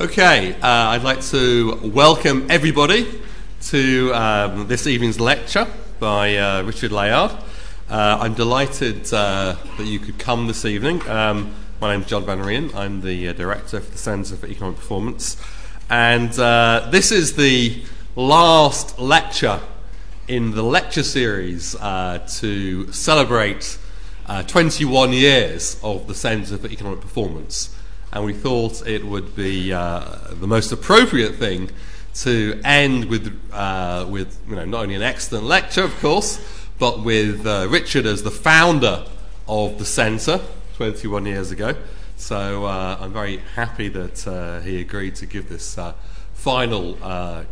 Okay, uh, I'd like to welcome everybody to um, this evening's lecture by uh, Richard Layard. Uh, I'm delighted uh, that you could come this evening. Um, my name's John Van Reenen. I'm the uh, director for the Centre for Economic Performance. And uh, this is the last lecture in the lecture series to celebrate 21 years of the Centre for Economic Performance and we thought it would be uh, the most appropriate thing to end with, uh, with you know, not only an excellent lecture, of course, but with uh, Richard as the founder of the centre 21 years ago. So uh, I'm very happy that uh, he agreed to give this uh, final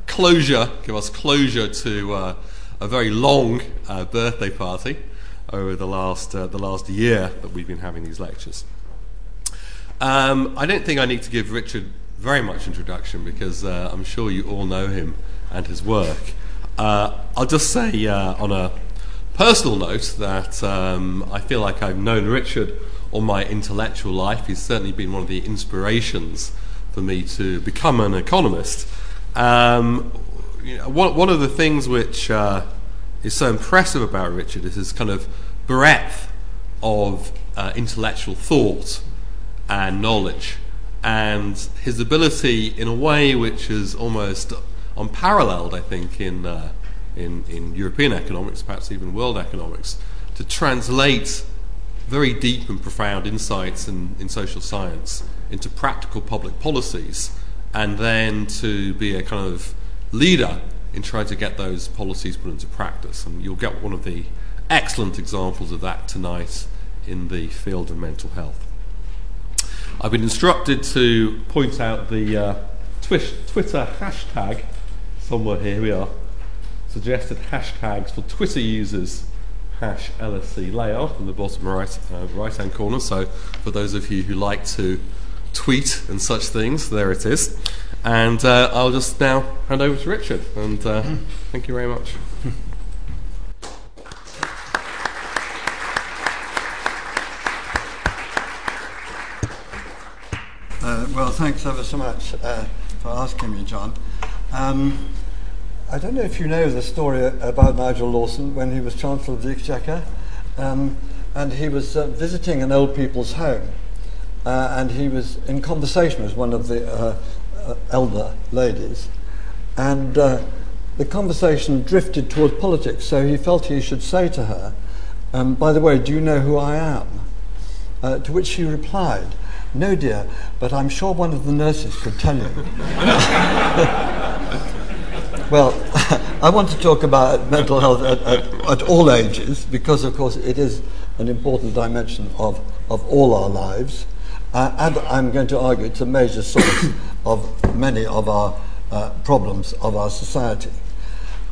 closure, give us closure to a very long birthday party over the last, the last year that we've been having these lectures. Um, I don't think I need to give Richard very much introduction because uh, I'm sure you all know him and his work. Uh, I'll just say uh, on a personal note that um, I feel like I've known Richard all my intellectual life. He's certainly been one of the inspirations for me to become an economist. Um, you know, one, one, of the things which uh, is so impressive about Richard is his kind of breadth of uh, intellectual thought and knowledge, and his ability in a way which is almost unparalleled, I think, in, uh, in, in European economics, perhaps even world economics, to translate very deep and profound insights in, in social science into practical public policies, and then to be a kind of leader in trying to get those policies put into practice. And you'll get one of the excellent examples of that tonight in the field of mental health. I've been instructed to point out the uh, twi- Twitter hashtag somewhere here. We are suggested hashtags for Twitter users. Hash LSE Layard in the bottom right uh, right hand corner. So for those of you who like to tweet and such things, there it is. And uh, I'll just now hand over to Richard. And uh, thank you very much. Well, thanks ever so much uh, for asking me, John. Um, I don't know if you know the story about Nigel Lawson when he was Chancellor of the Exchequer, um, and he was uh, visiting an old people's home, uh, and he was in conversation with one of the uh, uh, elder ladies, and uh, the conversation drifted towards politics. So he felt he should say to her, um, "By the way, do you know who I am?" to which she replied. No, dear, but I'm sure one of the nurses could tell you. well, I want to talk about mental health at, at, at, all ages because, of course, it is an important dimension of, of all our lives. Uh, and I'm going to argue it's a major source of many of our uh, problems of our society.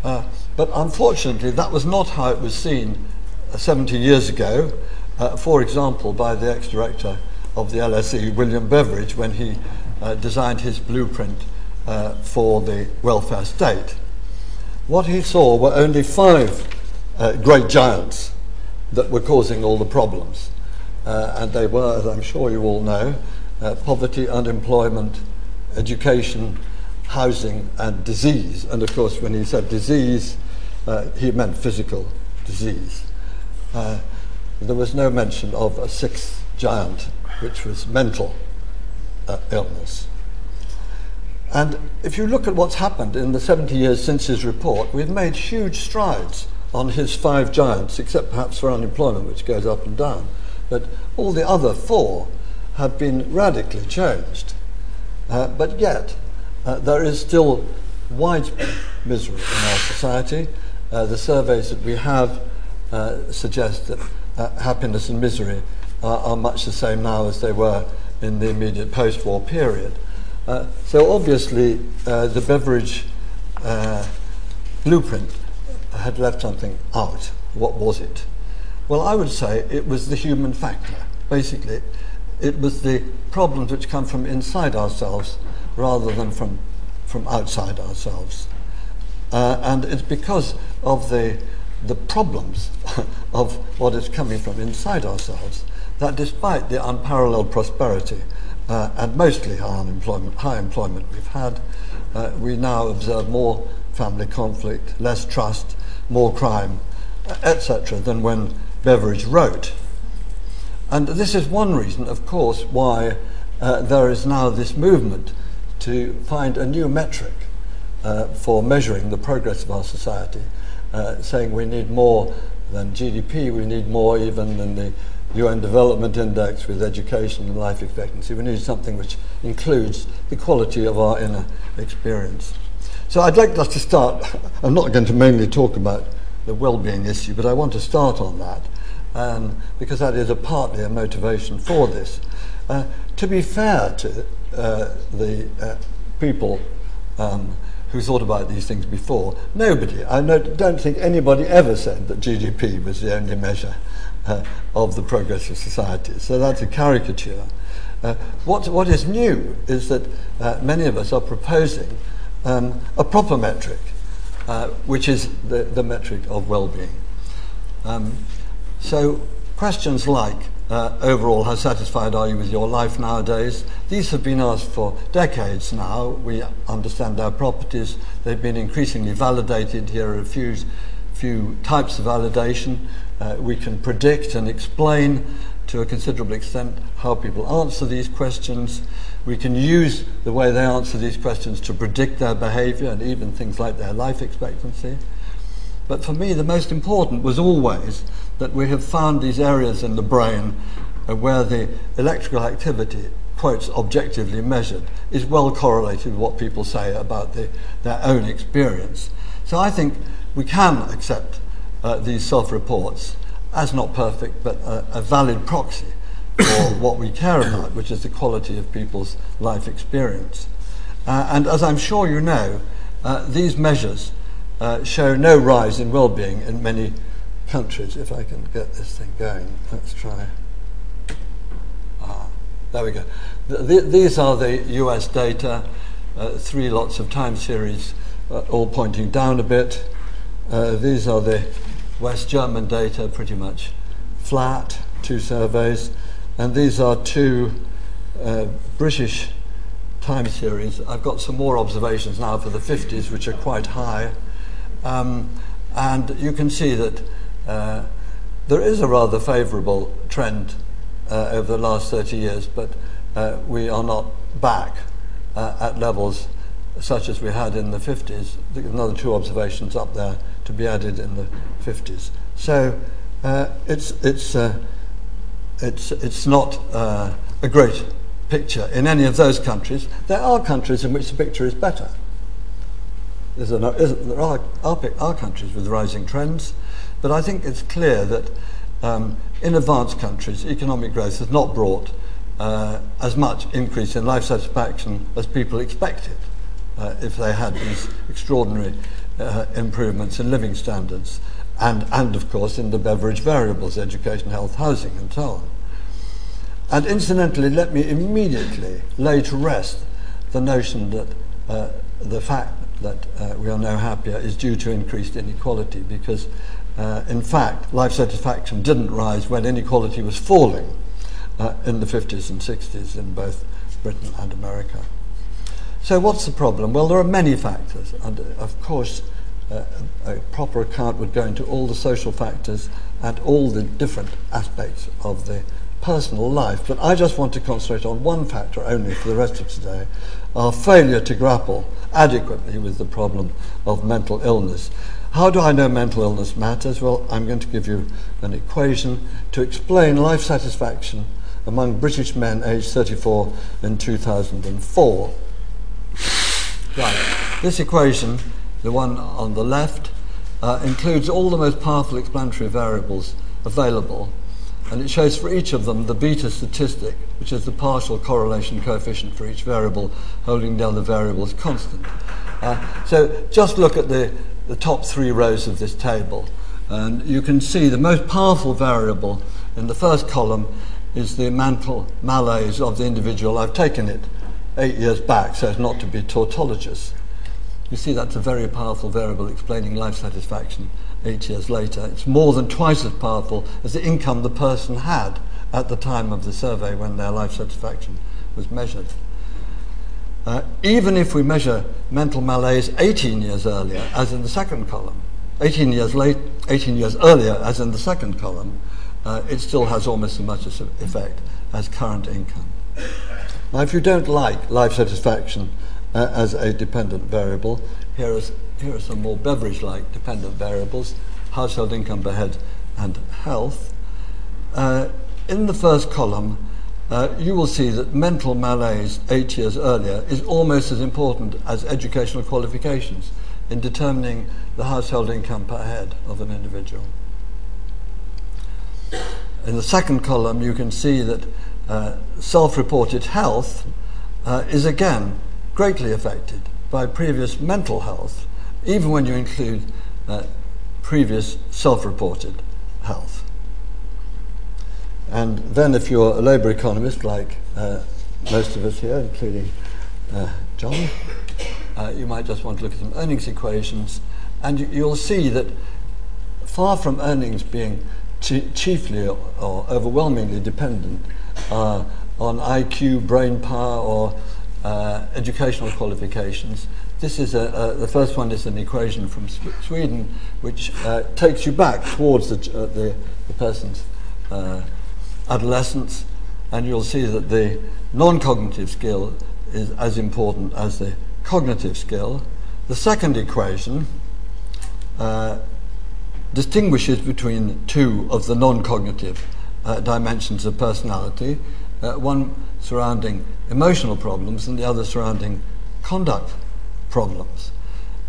Uh, but unfortunately, that was not how it was seen 70 years ago, uh, for example, by the ex director of the LSE, William Beveridge, when he uh, designed his blueprint uh, for the welfare state. What he saw were only five uh, great giants that were causing all the problems. Uh, and they were, as I'm sure you all know, uh, poverty, unemployment, education, housing, and disease. And of course, when he said disease, uh, he meant physical disease. there was no mention of a sixth giant which was mental uh, illness. And if you look at what's happened in the 70 years since his report, we've made huge strides on his five giants, except perhaps for unemployment, which goes up and down. But all the other four have been radically changed. Uh, but yet, uh, there is still widespread misery in our society. Uh, the surveys that we have uh, suggest that uh, happiness and misery are, much the same now as they were in the immediate post war period. Uh, so obviously, uh, the Beveridge uh, blueprint had left something out. What was it? Well, I would say it was the human factor. Basically, it was the problems which come from inside ourselves rather than from, from outside ourselves. Uh, and it's because of the, the problems of what is coming from inside ourselves that despite the unparalleled prosperity uh, and mostly high unemployment, high employment we've had, uh, we now observe more family conflict, less trust, more crime, etc., than when Beveridge wrote. And this is one reason, of course, why uh, there is now this movement to find a new metric uh, for measuring the progress of our society, uh, saying we need more than GDP, we need more even than the UN Development Index with education and life expectancy. We need something which includes the quality of our inner experience. So I'd like us to start. I'm not going to mainly talk about the well-being issue, but I want to start on that um, because that is a partly a motivation for this. Uh, to be fair to uh, the uh, people um, who thought about these things before, nobody, I don't think anybody ever said that GDP was the only measure of the progress of society. So that's a caricature. Uh, what, what is new is that uh, many of us are proposing um, a proper metric, uh, which is the, the metric of well-being. Um, so questions like uh, overall, how satisfied are you with your life nowadays? These have been asked for decades now. We understand their properties. They've been increasingly validated. Here are a few, few types of validation. Uh, we can predict and explain to a considerable extent how people answer these questions. We can use the way they answer these questions to predict their behavior and even things like their life expectancy. But for me, the most important was always that we have found these areas in the brain uh, where the electrical activity, quotes, objectively measured, is well correlated with what people say about the, their own experience. So I think we can accept uh, these self reports as not perfect, but a, a valid proxy for what we care about, which is the quality of people's life experience. Uh, and as I'm sure you know, uh, these measures uh, show no rise in well being in many countries. If I can get this thing going, let's try. Ah, there we go. these are the US data, uh, three lots of time series, uh, all pointing down a bit. Uh, these are the West German data pretty much flat, two surveys, and these are two uh, British time series. I've got some more observations now for the 50s, which are quite high. Um, and you can see that uh, there is a rather favourable trend uh, over the last 30 years, but uh, we are not back uh, at levels such as we had in the 50s. Another two observations up there to be added in the 50s. So uh, it's, it's, uh, it's, it's not uh, a great picture in any of those countries. There are countries in which the picture is better. There's an, there are, are, are, countries with rising trends, but I think it's clear that um, in advanced countries, economic growth has not brought uh, as much increase in life satisfaction as people expected if they had these extraordinary uh, improvements in living standards, and, and of course in the Beveridge variables, education, health, housing, and so on. And incidentally, let me immediately lay to rest the notion that uh, the fact that uh, we are no happier is due to increased inequality, because uh, in fact, life satisfaction didn't rise when inequality was falling uh, in the 50s and 60s in both Britain and America. So, what's the problem? Well, there are many factors, and uh, of course, uh, a proper account would go into all the social factors and all the different aspects of the personal life. But I just want to concentrate on one factor only for the rest of today our failure to grapple adequately with the problem of mental illness. How do I know mental illness matters? Well, I'm going to give you an equation to explain life satisfaction among British men aged 34 in 2004. Right. This equation, the one on the left, uh, includes all the most powerful explanatory variables available, and it shows for each of them the beta statistic, which is the partial correlation coefficient for each variable, holding down the variables constant. Uh, so just look at the, the top three rows of this table, and you can see the most powerful variable in the first column is the mental malaise of the individual. I've taken it eight years back so as not to be tautologous. You see, that's a very powerful variable explaining life satisfaction eight years later. It's more than twice as powerful as the income the person had at the time of the survey when their life satisfaction was measured. Uh, even if we measure mental malaise 18 years earlier, as in the second column, 18 years late, 18 years earlier, as in the second column, uh, it still has almost as much effect as current income. Now, if you don't like life satisfaction uh, as a dependent variable, here, is, here are some more Beveridge like dependent variables: household income per head and health. Uh, in the first column, uh, you will see that mental malaise eight years earlier is almost as important as educational qualifications in determining the household income per head of an individual. In the second column, you can see that uh, self reported health uh, is again greatly affected by previous mental health, even when you include uh, previous self reported health. And then, if you're a labour economist, like uh, most of us here, including uh, John, you might just want to look at some earnings equations, and you, will see that far from earnings being chiefly or, overwhelmingly dependent uh, on IQ, brain power, or uh, educational qualifications, this is a, a, the first one is an equation from Sweden, which uh, takes you back towards the, the, the person's adolescence, and you'll see that the non cognitive skill is as important as the cognitive skill. The second equation uh, distinguishes between two of the non cognitive uh, dimensions of personality, uh, one surrounding emotional problems and the other surrounding conduct problems.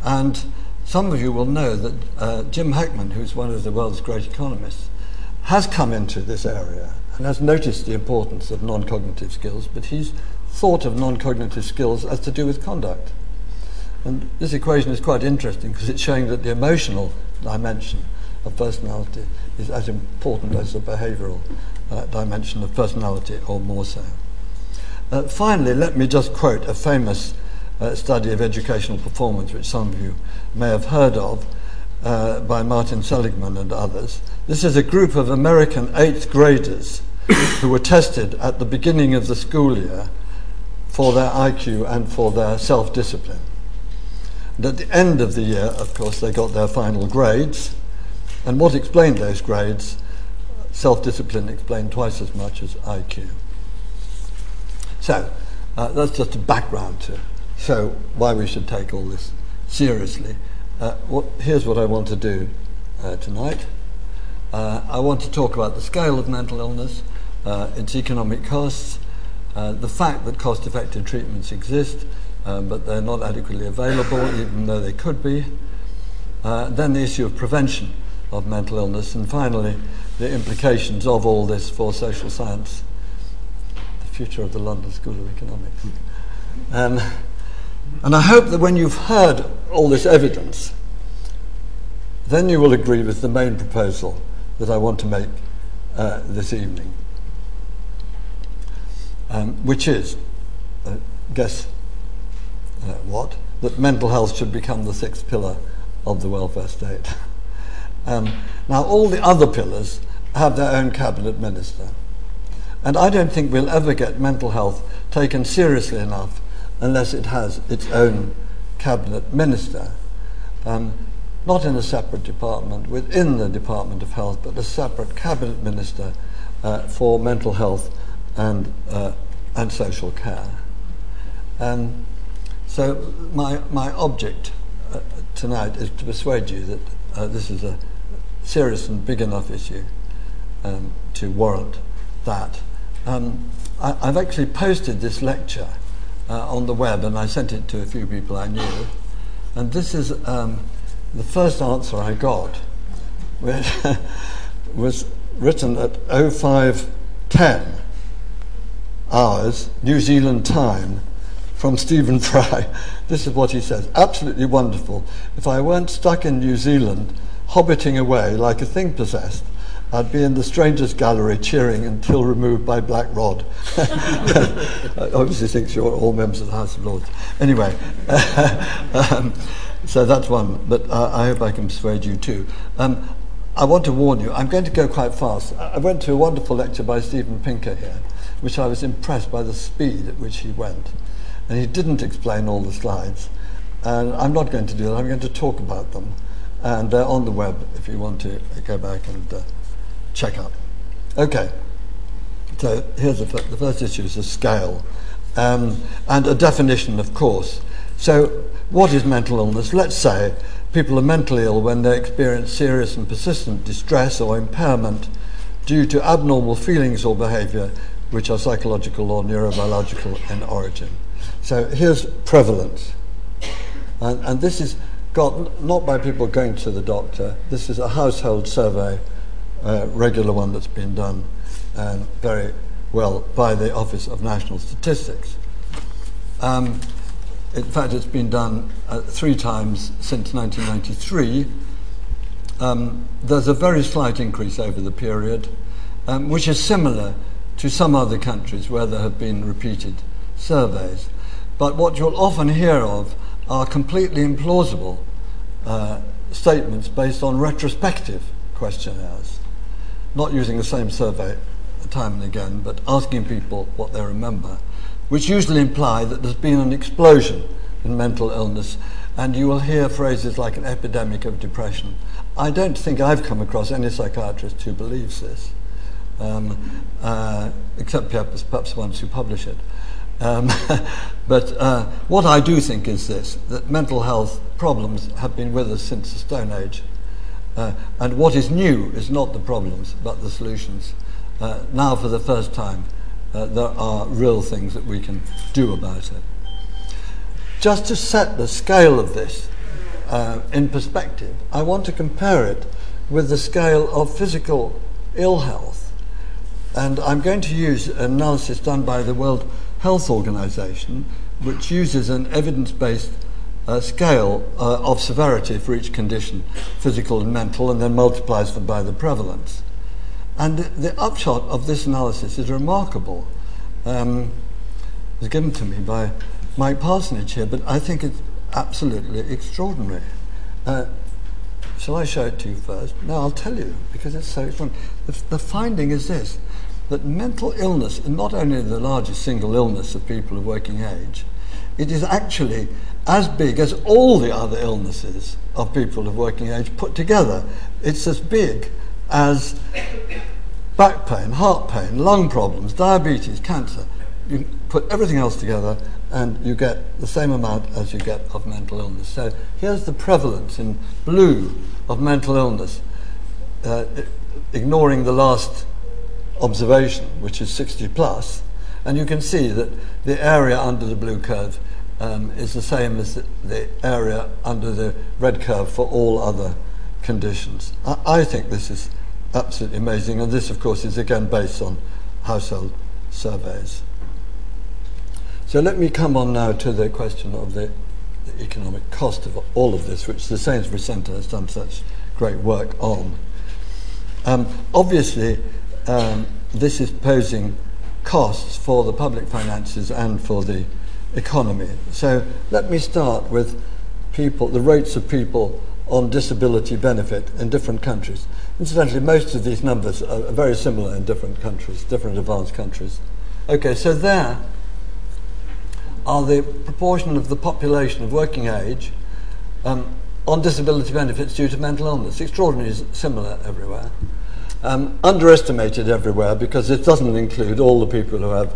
And some of you will know that uh, Jim Heckman, who's one of the world's great economists, has come into this area and has noticed the importance of non cognitive skills, but he's thought of non cognitive skills as to do with conduct. And this equation is quite interesting because it's showing that the emotional dimension of personality is as important as the behavioral uh, dimension of personality, or more so. Uh, finally, let me just quote a famous uh, study of educational performance, which some of you may have heard of, uh, by Martin Seligman and others. This is a group of American eighth graders who were tested at the beginning of the school year for their IQ and for their self discipline. And at the end of the year, of course, they got their final grades. And what explained those grades? Self discipline explained twice as much as IQ. So, uh, that's just a background to show why we should take all this seriously. Uh, what, here's what I want to do uh, tonight. Uh, I want to talk about the scale of mental illness, uh, its economic costs, uh, the fact that cost effective treatments exist, um, but they're not adequately available, even though they could be. Then the issue of prevention of mental illness, and finally, the implications of all this for social science, the future of the London School of Economics. Um, and I hope that when you've heard all this evidence, then you will agree with the main proposal that I want to make uh, this evening, um, which is, uh, guess uh, what? That mental health should become the sixth pillar of the welfare state. um, now, all the other pillars have their own cabinet minister. And I don't think we'll ever get mental health taken seriously enough unless it has its own cabinet minister. Um, not in a separate department within the Department of Health, but a separate cabinet minister uh, for mental health and, uh, and social care. Um, so my, my object uh, tonight is to persuade you that uh, this is a serious and big enough issue um, to warrant that. Um, I, have actually posted this lecture uh, on the web, and I sent it to a few people I knew. And this is um, the first answer I got, which was written at 0510 hours, New Zealand time, from Stephen Fry. This is what he says Absolutely wonderful. If I weren't stuck in New Zealand, hobbiting away like a thing possessed, I'd be in the Strangers Gallery cheering until removed by Black Rod. I obviously thinks you're all members of the House of Lords. Anyway, um, so that's one, but uh, I hope I can persuade you too. Um, I want to warn you, I'm going to go quite fast. I went to a wonderful lecture by Steven Pinker here, which I was impressed by the speed at which he went. And he didn't explain all the slides. And I'm not going to do that. I'm going to talk about them. And they're on the web if you want to go back and uh, check up. Okay. So here's the, the first issue is the scale. Um, and a definition, of course. So, what is mental illness? Let's say people are mentally ill when they experience serious and persistent distress or impairment due to abnormal feelings or behavior which are psychological or neurobiological in origin. So here's prevalence. And, and this is got not by people going to the doctor, this is a household survey, uh, regular one that's been done and very well by the Office of National Statistics. Um, in fact, it's been done uh, three times since 1993. Um, there's a very slight increase over the period, um, which is similar to some other countries where there have been repeated surveys. But what you'll often hear of are completely implausible uh, statements based on retrospective questionnaires, not using the same survey time and again, but asking people what they remember, which usually imply that there's been an explosion in mental illness, and you will hear phrases like an epidemic of depression. I don't think I've come across any psychiatrist who believes this, um, uh, except perhaps, perhaps ones who publish it. Um, but uh, what I do think is this that mental health problems have been with us since the Stone Age. Uh, and what is new is not the problems, but the solutions. Uh, now, for the first time, uh, there are real things that we can do about it. Just to set the scale of this uh, in perspective, I want to compare it with the scale of physical ill health. And I'm going to use an analysis done by the World Health Organization, which uses an evidence based uh, scale uh, of severity for each condition, physical and mental, and then multiplies them by the prevalence. And the, the upshot of this analysis is remarkable. Um, it was given to me by Mike Parsonage here, but I think it's absolutely extraordinary. Uh, shall I show it to you first? No, I'll tell you because it's so extraordinary. The, the finding is this that mental illness is not only the largest single illness of people of working age, it is actually as big as all the other illnesses of people of working age put together. It's as big as back pain, heart pain, lung problems, diabetes, cancer. You put everything else together and you get the same amount as you get of mental illness. So here's the prevalence in blue of mental illness, uh, ignoring the last observation, which is 60 plus, and you can see that the area under the blue curve um, is the same as the, area under the red curve for all other conditions. I, I think this is absolutely amazing, and this, of course, is again based on household surveys. So let me come on now to the question of the, the economic cost of all of this, which the Sainsbury Centre has done such great work on. Um, obviously, um, this is posing costs for the public finances and for the economy. So let me start with people, the rates of people on disability benefit in different countries. Incidentally, most of these numbers are very similar in different countries, different advanced countries. Okay, so there are the proportion of the population of working age um, on disability benefits due to mental illness. Extraordinarily similar everywhere um, underestimated everywhere because it doesn't include all the people who have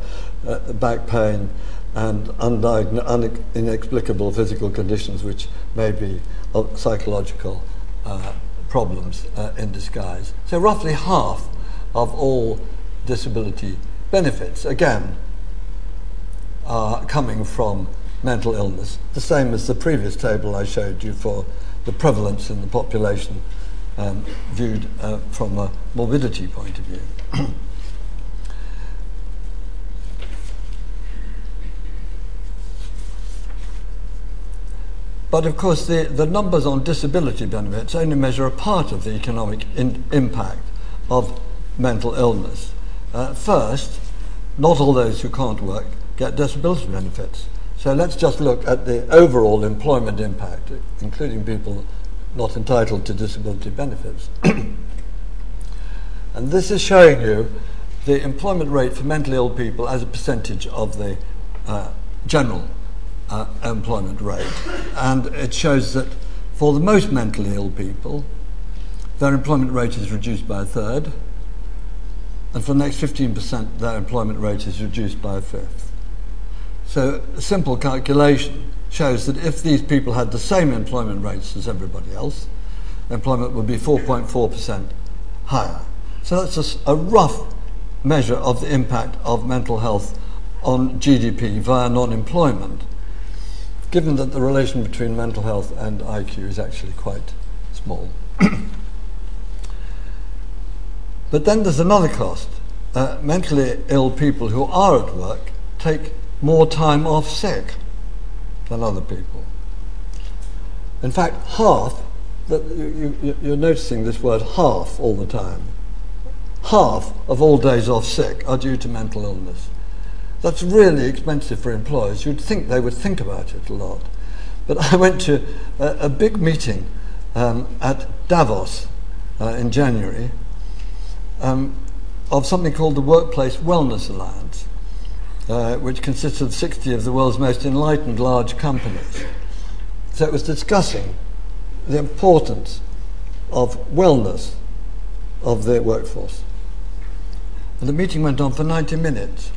uh, back pain and undiagnosed, inexplicable physical conditions which may be psychological uh, problems uh, in disguise. So, roughly half of all disability benefits, again, are coming from mental illness, the same as the previous table I showed you for the prevalence in the population um, viewed uh, from a morbidity point of view. But of course, the, the numbers on disability benefits only measure a part of the economic in, impact of mental illness. Uh, first, not all those who can't work get disability benefits. So let's just look at the overall employment impact, including people not entitled to disability benefits. and this is showing you the employment rate for mentally ill people as a percentage of the uh, general uh, employment rate. And it shows that for the most mentally ill people, their employment rate is reduced by a third, and for the next 15%, their employment rate is reduced by a fifth. So a simple calculation shows that if these people had the same employment rates as everybody else, employment would be 4.4% higher. So that's a, a, rough measure of the impact of mental health on GDP via non employment, given that the relation between mental health and IQ is actually quite small. but then there's another cost. Uh, mentally ill people who are at work take more time off sick than other people. In fact, half, you, you, you're noticing this word half all the time, half of all days off sick are due to mental illness. That's really expensive for employers. You'd think they would think about it a lot. But I went to a, a big meeting um, at Davos uh, in January um, of something called the Workplace Wellness Alliance uh, which consists of 60 of the world's most enlightened large companies. So it was discussing the importance of wellness of their workforce. And the meeting went on for 90 minutes.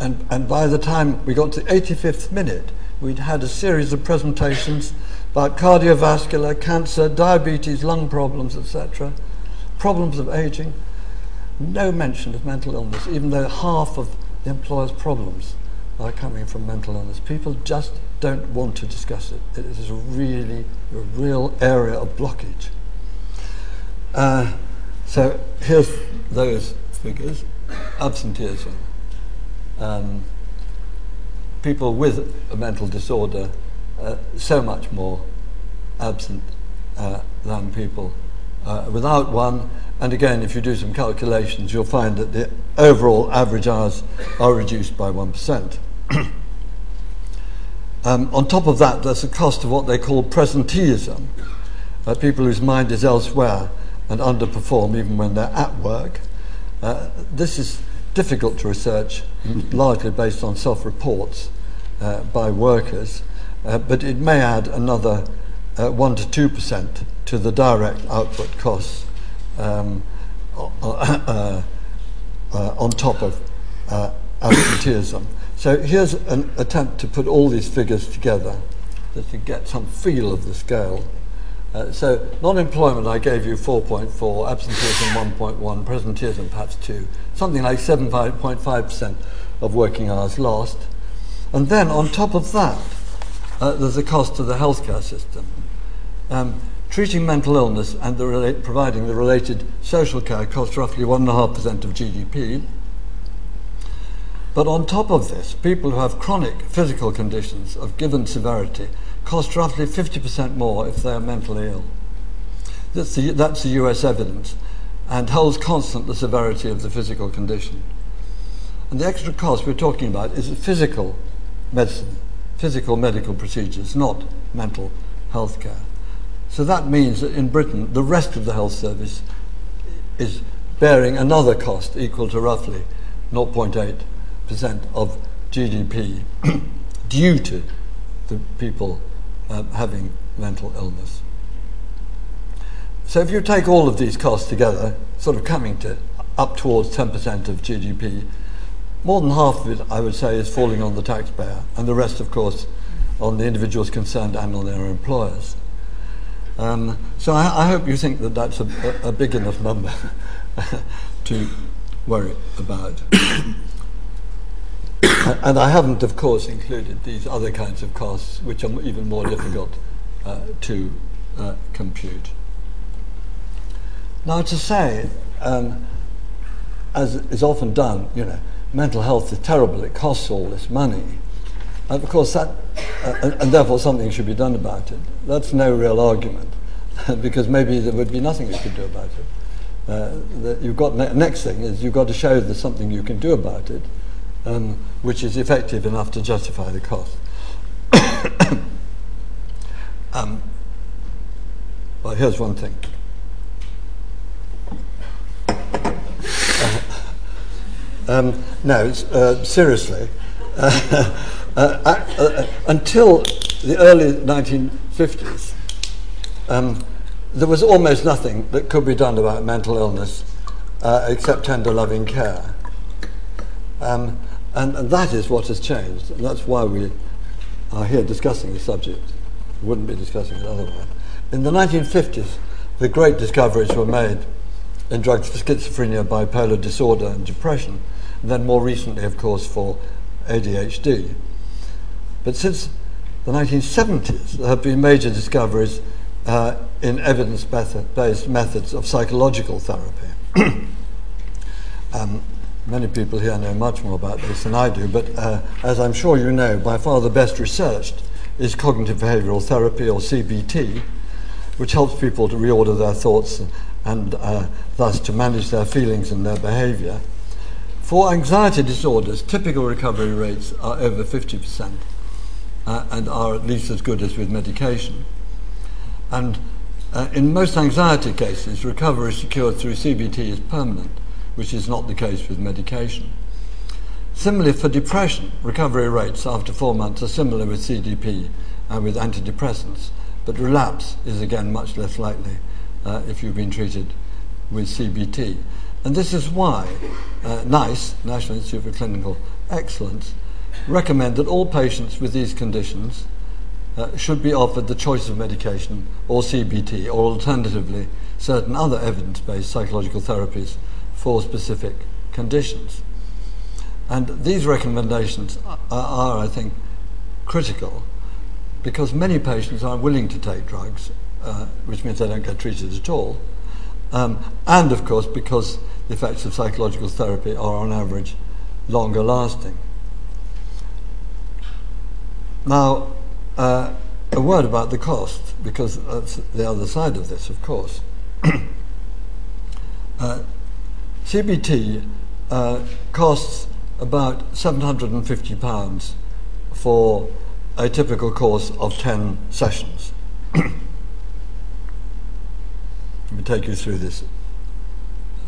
And, and by the time we got to the 85th minute, we'd had a series of presentations about cardiovascular, cancer, diabetes, lung problems, etc., problems of aging. No mention of mental illness, even though half of the employer's problems are coming from mental illness. People just don't want to discuss it. It is a really, a real area of blockage. Uh, so here's those figures. Absenteeism. Um, people with a mental disorder, uh, so much more absent uh, than people uh, without one. And again, if you do some calculations, you'll find that the overall average hours are reduced by 1%. um, on top of that, there's the cost of what they call presenteeism, uh, people whose mind is elsewhere and underperform even when they're at work. Uh, this is difficult to research, largely based on self reports uh, by workers, uh, but it may add another uh, 1 to 2% to the direct output costs um, uh, uh, uh, on top of uh, absenteeism. So here's an attempt to put all these figures together to get some feel of the scale. Uh, so non-employment I gave you 4.4, absenteeism 1.1, presenteeism perhaps 2, something like 7.5% of working hours lost. And then on top of that, uh, there's a cost to the healthcare system. Um, treating mental illness and the rela- providing the related social care costs roughly 1.5% of GDP. But on top of this, people who have chronic physical conditions of given severity cost roughly 50% more if they are mentally ill. That's the, that's the US evidence and holds constant the severity of the physical condition. And the extra cost we're talking about is physical medicine, physical medical procedures, not mental health care. So that means that in Britain, the rest of the health service is bearing another cost equal to roughly 0.8% of GDP due to the people uh, having mental illness. So if you take all of these costs together, sort of coming to up towards 10% of GDP, more than half of it, I would say, is falling on the taxpayer, and the rest, of course, on the individuals concerned and on their employers. Um, so I, I, hope you think that that's a, a, big enough number to worry about. and I haven't, of course, included these other kinds of costs, which are even more difficult uh, to uh, compute. Now, to say, um, as is often done, you know, mental health is terrible, it costs all this money. And of course, that, uh, and, and therefore something should be done about it. That's no real argument, because maybe there would be nothing you could do about it. Uh, you've got ne- next thing is you've got to show there's something you can do about it, um, which is effective enough to justify the cost. um, well, here's one thing. Um, no, uh, seriously. Uh, uh, uh, until the early 1950s, um, there was almost nothing that could be done about mental illness uh, except tender loving care. Um, and, and, that is what has changed. And that's why we are here discussing the subject. We wouldn't be discussing it otherwise. In the 1950s, the great discoveries were made in drugs for schizophrenia, bipolar disorder, and depression, and then more recently, of course, for ADHD. But since the 1970s, there have been major discoveries uh, in evidence based methods of psychological therapy. um, many people here know much more about this than I do, but uh, as I'm sure you know, by far the best researched is cognitive behavioral therapy, or CBT, which helps people to reorder their thoughts and uh, thus to manage their feelings and their behavior. For anxiety disorders, typical recovery rates are over 50% uh, and are at least as good as with medication. And uh, in most anxiety cases, recovery secured through CBT is permanent, which is not the case with medication. Similarly, for depression, recovery rates after four months are similar with CBT and with antidepressants, but relapse is again much less likely uh, if you've been treated with CBT. And this is why uh, NICE, National Institute for Clinical Excellence, recommend that all patients with these conditions uh, should be offered the choice of medication or CBT, or alternatively, certain other evidence based psychological therapies for specific conditions. And these recommendations are, are, I think, critical because many patients are willing to take drugs, uh, which means they don't get treated at all. Um, and of course, because the effects of psychological therapy are on average longer lasting. Now, uh, a word about the cost, because that's the other side of this, of course. uh, CBT uh, costs about £750 for a typical course of 10 sessions. Let me take you through this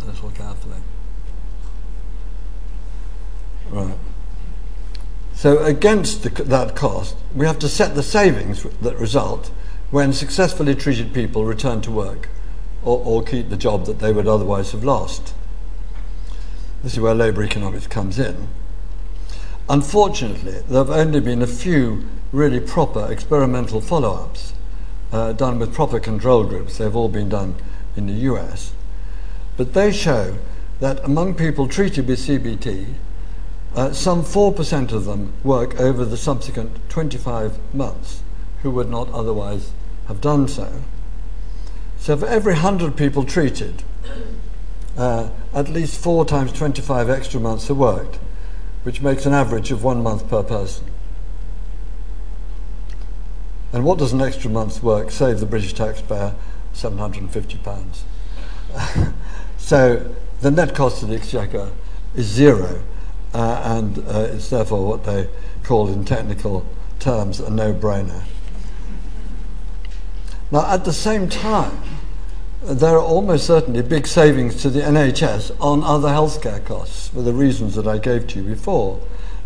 a little carefully. Right. So against the, that cost, we have to set the savings that result when successfully treated people return to work or, or keep the job that they would otherwise have lost. This is where labour economics comes in. Unfortunately, there have only been a few really proper experimental follow ups uh, done with proper control groups. They've all been done in the US. But they show that among people treated with CBT, uh, some 4% of them work over the subsequent 25 months who would not otherwise have done so. So for every 100 people treated, uh, at least four times 25 extra months are worked, which makes an average of one month per person. And what does an extra month's work save the British taxpayer? £750. so the net cost of the exchequer is zero uh, and uh, it's therefore what they call in technical terms a no-brainer. Now, at the same time, there are almost certainly big savings to the NHS on other healthcare costs for the reasons that I gave to you before,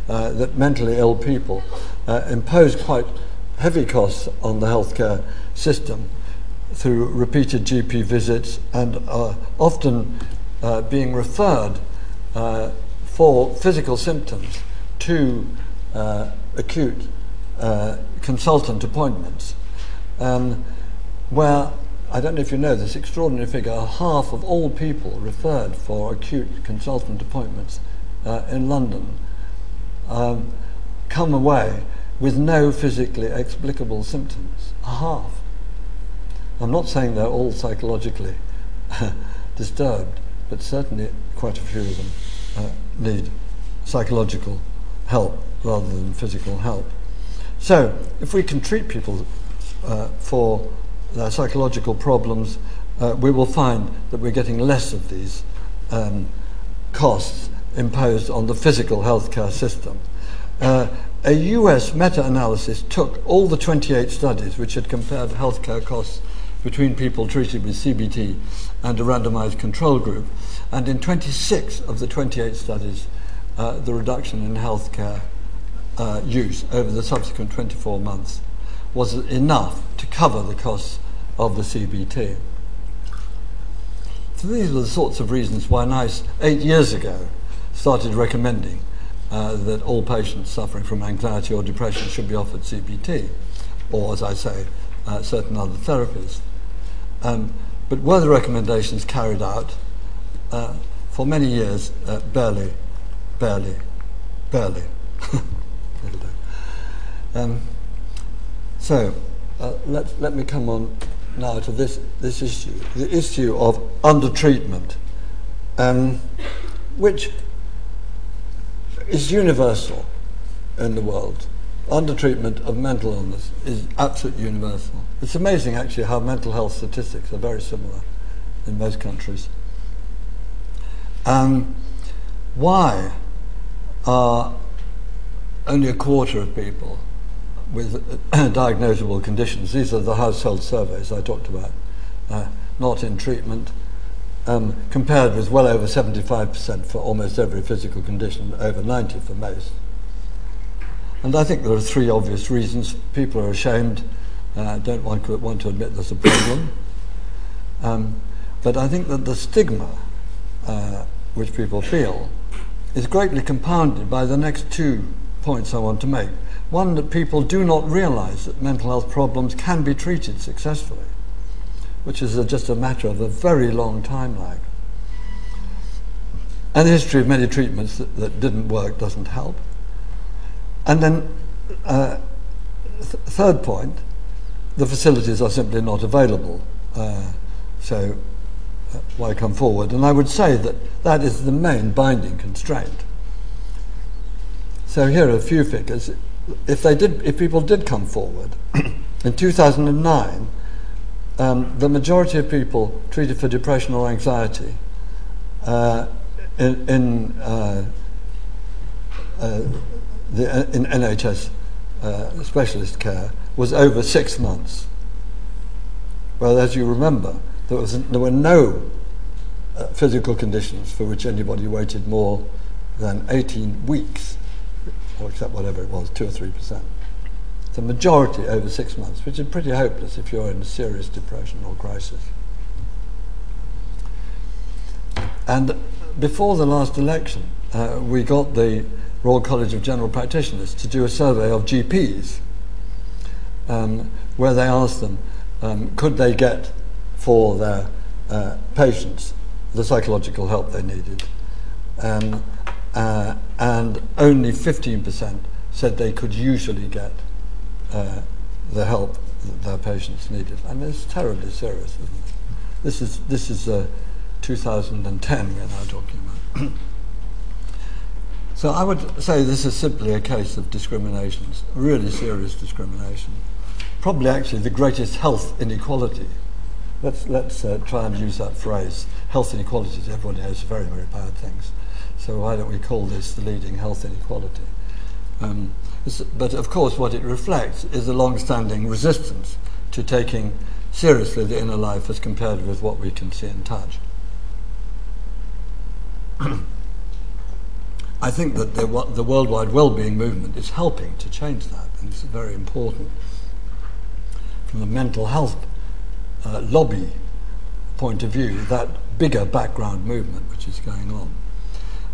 uh, that mentally ill people uh, impose quite heavy costs on the healthcare system through repeated GP visits and are often uh, being referred uh, for physical symptoms to uh, acute uh, consultant appointments, um, where I don't know if you know this extraordinary figure, half of all people referred for acute consultant appointments uh, in London um, come away with no physically explicable symptoms. A half. I'm not saying they're all psychologically disturbed, but certainly quite a few of them uh, need psychological help rather than physical help. So, if we can treat people uh, for their psychological problems, uh, we will find that we're getting less of these um, costs imposed on the physical healthcare system. Uh, a US meta analysis took all the 28 studies which had compared healthcare costs between people treated with CBT and a randomized control group and in 26 of the 28 studies, uh, the reduction in healthcare uh, use over the subsequent 24 months was enough to cover the costs of the CBT. So these were the sorts of reasons why NICE, eight years ago, started recommending uh, that all patients suffering from anxiety or depression should be offered CBT, or, as I say, uh, certain other therapies. Um, but were the recommendations carried out? Uh, for many years, uh, barely, barely, barely. um, so, uh, let, let me come on now to this, this issue the issue of undertreatment, um, which is universal in the world. Undertreatment of mental illness is absolutely universal. It's amazing, actually, how mental health statistics are very similar in most countries. Um, why are only a quarter of people with diagnosable conditions, these are the household surveys I talked about, uh, not in treatment, um, compared with well over 75% for almost every physical condition, over 90 for most. And I think there are three obvious reasons. People are ashamed, uh, don't want to, want to admit there's a problem. Um, but I think that the stigma uh, which people feel is greatly compounded by the next two points I want to make. One, that people do not realize that mental health problems can be treated successfully which is a, just a matter of a very long time lag. And the history of many treatments that, that didn't work doesn't help. And then, uh, th- third point, the facilities are simply not available. Uh, so, why come forward? And I would say that that is the main binding constraint. So here are a few figures. If they did, if people did come forward, in 2009, um, the majority of people treated for depression or anxiety uh, in, in, uh, uh, the, uh, in NHS uh, specialist care was over six months. Well, as you remember, there, was, there were no uh, physical conditions for which anybody waited more than 18 weeks, or except whatever it was, 2 or 3 percent the majority over six months, which is pretty hopeless if you're in a serious depression or crisis. And before the last election, uh, we got the Royal College of General Practitioners to do a survey of GPs um, where they asked them um, could they get for their uh, patients the psychological help they needed. Um, uh, and only 15% said they could usually get uh, the help that their patients needed. I mean, it's terribly serious, isn't it? This is, this is uh, 2010 we're now talking about. so I would say this is simply a case of discrimination, really serious discrimination. Probably actually the greatest health inequality. Let's, let's uh, try and use that phrase. Health inequalities, everyone knows, are very, very bad things. So why don't we call this the leading health inequality? Um, but of course, what it reflects is a long standing resistance to taking seriously the inner life as compared with what we can see and touch. I think that the, the worldwide well-being movement is helping to change that, and it's very important. From the mental health uh, lobby point of view, that bigger background movement which is going on.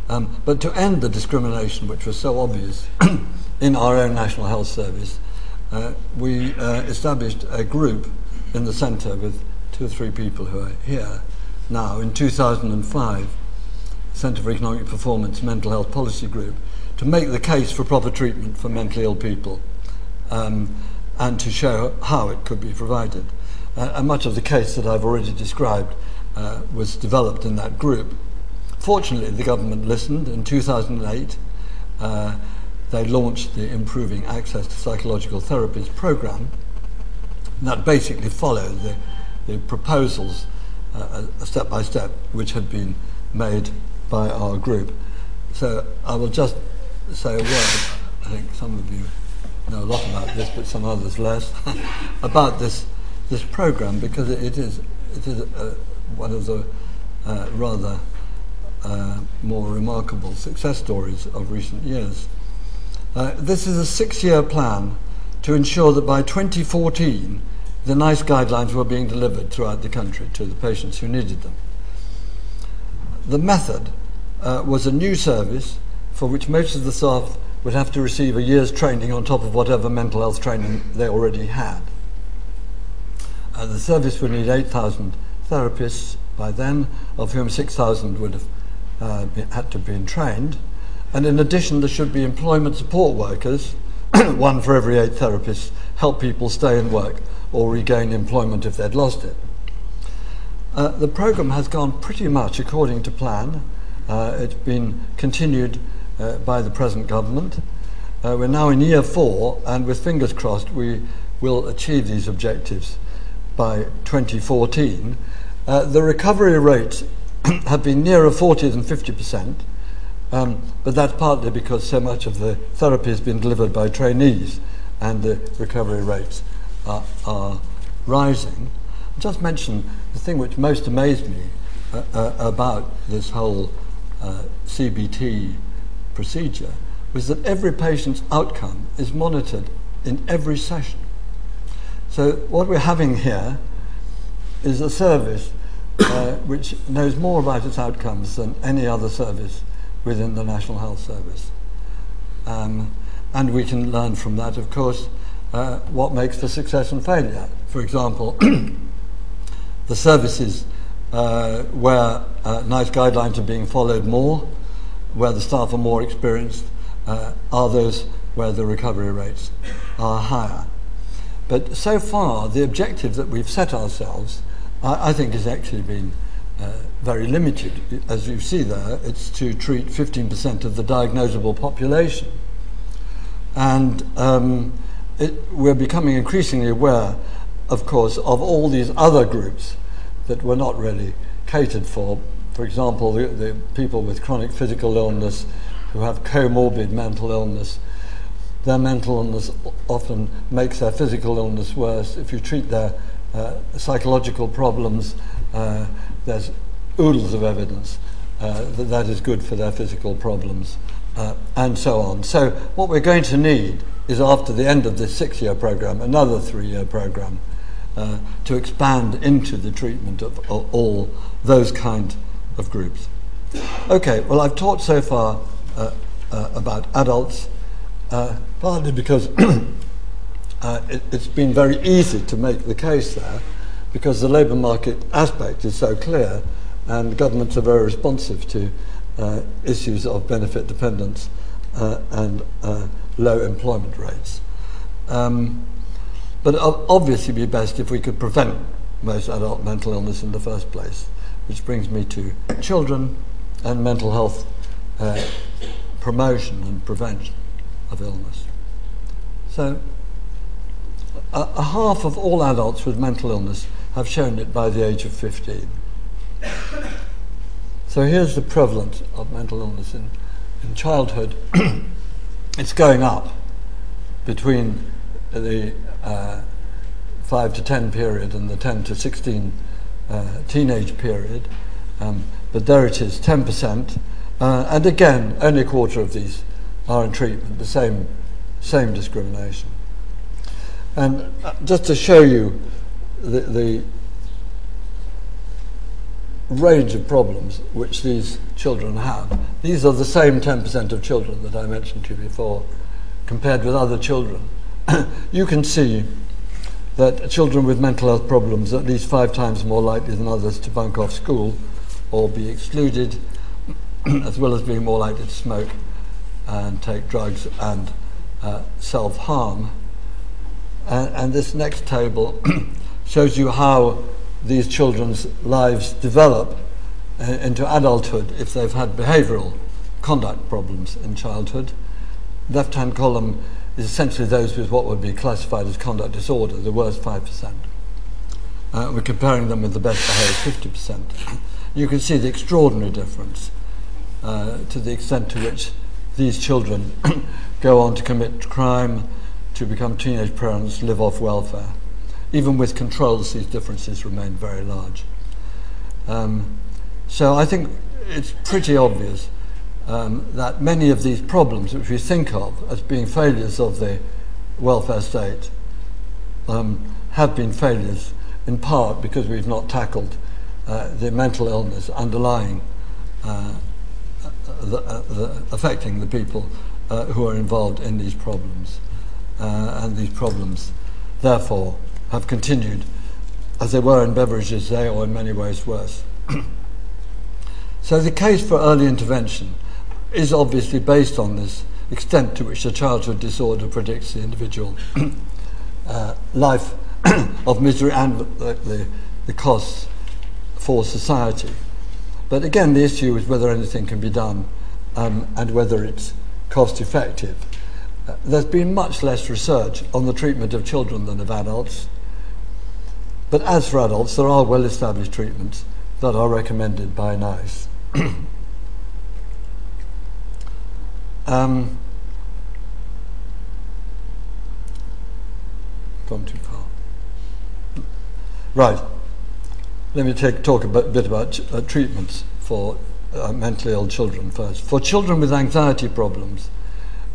Um, but to end the discrimination, which was so obvious in our own National Health Service, uh, we uh, established a group in the centre with two or three people who are here now in 2005, Centre for Economic Performance Mental Health Policy Group, to make the case for proper treatment for mentally ill people um, and to show how it could be provided. Uh, and much of the case that I've already described uh, was developed in that group. Fortunately, the government listened. In 2008, uh, they launched the Improving Access to Psychological Therapies program. that basically followed the, the proposals, uh, step by step, which had been made by our group. So I will just say a word. I think some of you know a lot about this, but some others less, about this this program because it, is it is uh, one of the uh, rather uh, more remarkable success stories of recent years. Uh, this is a six year plan to ensure that by 2014 the NICE guidelines were being delivered throughout the country to the patients who needed them. The method uh, was a new service for which most of the staff would have to receive a year's training on top of whatever mental health training they already had. The service would need 8,000 therapists by then, of whom 6,000 would have uh, been, had to have been trained. And in addition, there should be employment support workers, one for every eight therapists, help people stay in work or regain employment if they'd lost it. Uh, the program has gone pretty much according to plan. Uh, it's been continued uh, by the present government. Uh, we're now in year four, and with fingers crossed, we will achieve these objectives by 2014. Uh, the recovery rates have been nearer 40 than 50 percent. Um, but that's partly because so much of the therapy has been delivered by trainees and the recovery rates are, are rising. I'll just mention the thing which most amazed me uh, uh, about this whole uh, CBT procedure was that every patient's outcome is monitored in every session. So, what we're having here is a service uh, which knows more about its outcomes than any other service within the National Health Service. Um, and we can learn from that, of course, uh, what makes for success and failure. For example, the services uh, where uh, NICE guidelines are being followed more, where the staff are more experienced, uh, are those where the recovery rates are higher. But so far, the objective that we've set ourselves, I, I think, has actually been uh, very limited. As you see there, it's to treat 15% of the diagnosable population. And um, it, we're becoming increasingly aware, of course, of all these other groups that were not really catered for. For example, the, the people with chronic physical illness who have comorbid mental illness. Their mental illness often makes their physical illness worse. If you treat their uh, psychological problems, uh, there's oodles of evidence uh, that that is good for their physical problems, uh, and so on. So, what we're going to need is after the end of this six year program, another three year program uh, to expand into the treatment of, of, all those kind of groups. Okay, well, I've talked so far uh, about adults, uh, partly because it, it's been very easy to make the case there because the labour market aspect is so clear and governments are very responsive to uh, issues of benefit dependence uh, and uh, low employment rates. Um, but it obviously be best if we could prevent most adult mental illness in the first place, which brings me to children and mental health uh, promotion and prevention of illness. So, a, a half of all adults with mental illness have shown it by the age of 15. So here's the prevalence of mental illness in, in childhood. it's going up between the uh, 5 to 10 period and the 10 to 16 uh, teenage period. Um, but there it is, 10%. Uh, and again, only a quarter of these are in treatment, the same, same discrimination. And uh, just to show you the, the range of problems which these children have. These are the same 10% of children that I mentioned to you before, compared with other children. you can see that children with mental health problems are at least five times more likely than others to bunk off school or be excluded, as well as being more likely to smoke and take drugs and uh, self harm. And, and this next table shows you how these children's lives develop uh, into adulthood if they've had behavioral conduct problems in childhood. Left hand column is essentially those with what would be classified as conduct disorder, the worst 5%. Uh, we're comparing them with the best behaved 50%. You can see the extraordinary difference uh, to the extent to which these children go on to commit crime, to become teenage parents, live off welfare even with controls, these differences remain very large. Um, so I think it's pretty obvious um, that many of these problems, which we think of as being failures of the welfare state, um, have been failures in part because we've not tackled uh, the mental illness underlying uh, the, uh, the, affecting the people uh, who are involved in these problems. Uh, and these problems, therefore, have continued as they were in Beveridge's day, or in many ways worse. so the case for early intervention is obviously based on this extent to which the childhood disorder predicts the individual uh, life of misery and the, the, the costs for society. But again, the issue is whether anything can be done um, and whether it's cost effective. Uh, there's been much less research on the treatment of children than of adults. But as for adults, there are well established treatments that are recommended by NICE. um, gone too far. Right. Let me take, talk a bit about uh, treatments for uh, mentally ill children first. For children with anxiety problems,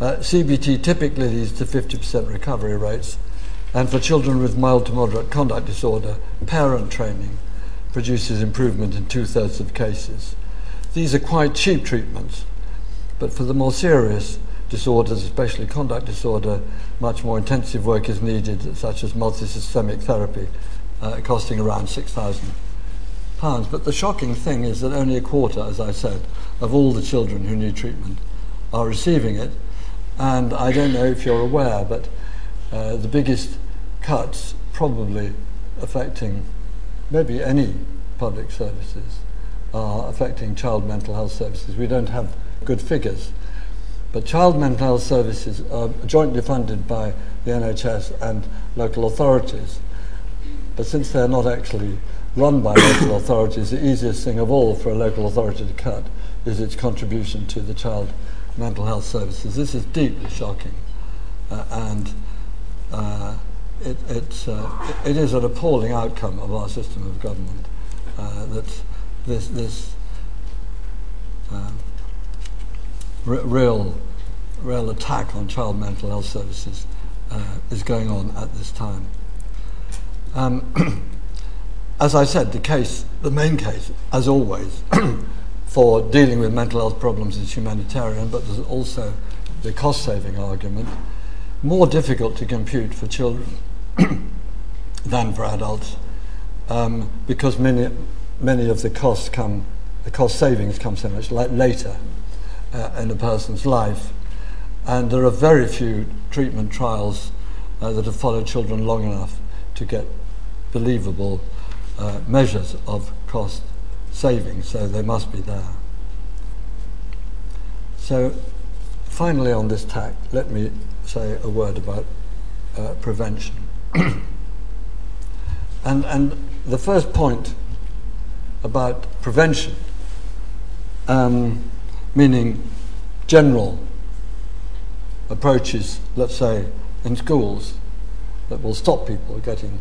uh, CBT typically leads to 50% recovery rates, and for children with mild to moderate conduct disorder, parent training produces improvement in two thirds of cases. These are quite cheap treatments, but for the more serious disorders, especially conduct disorder, much more intensive work is needed, such as multisystemic therapy, uh, costing around 6,000 pounds. But the shocking thing is that only a quarter, as I said, of all the children who need treatment are receiving it. And I don't know if you're aware, but uh, the biggest cuts probably affecting maybe any public services are affecting child mental health services. We don't have good figures. But child mental health services are jointly funded by the NHS and local authorities. But since they're not actually run by local authorities, the easiest thing of all for a local authority to cut is its contribution to the child mental health services. This is deeply shocking, uh, and uh, it, it's, uh, it is an appalling outcome of our system of government uh, that this, this uh, r- real, real attack on child mental health services uh, is going on at this time. Um, as I said, the case, the main case, as always, for dealing with mental health problems is humanitarian, but there's also the cost saving argument, more difficult to compute for children than for adults, um, because many, many of the costs come, the cost savings come so much later uh, in a person's life. And there are very few treatment trials uh, that have followed children long enough to get believable uh, measures of cost savings, so they must be there. So, finally, on this tack, let me say a word about uh, prevention. and, and the first point about prevention, um, meaning general approaches, let's say, in schools that will stop people getting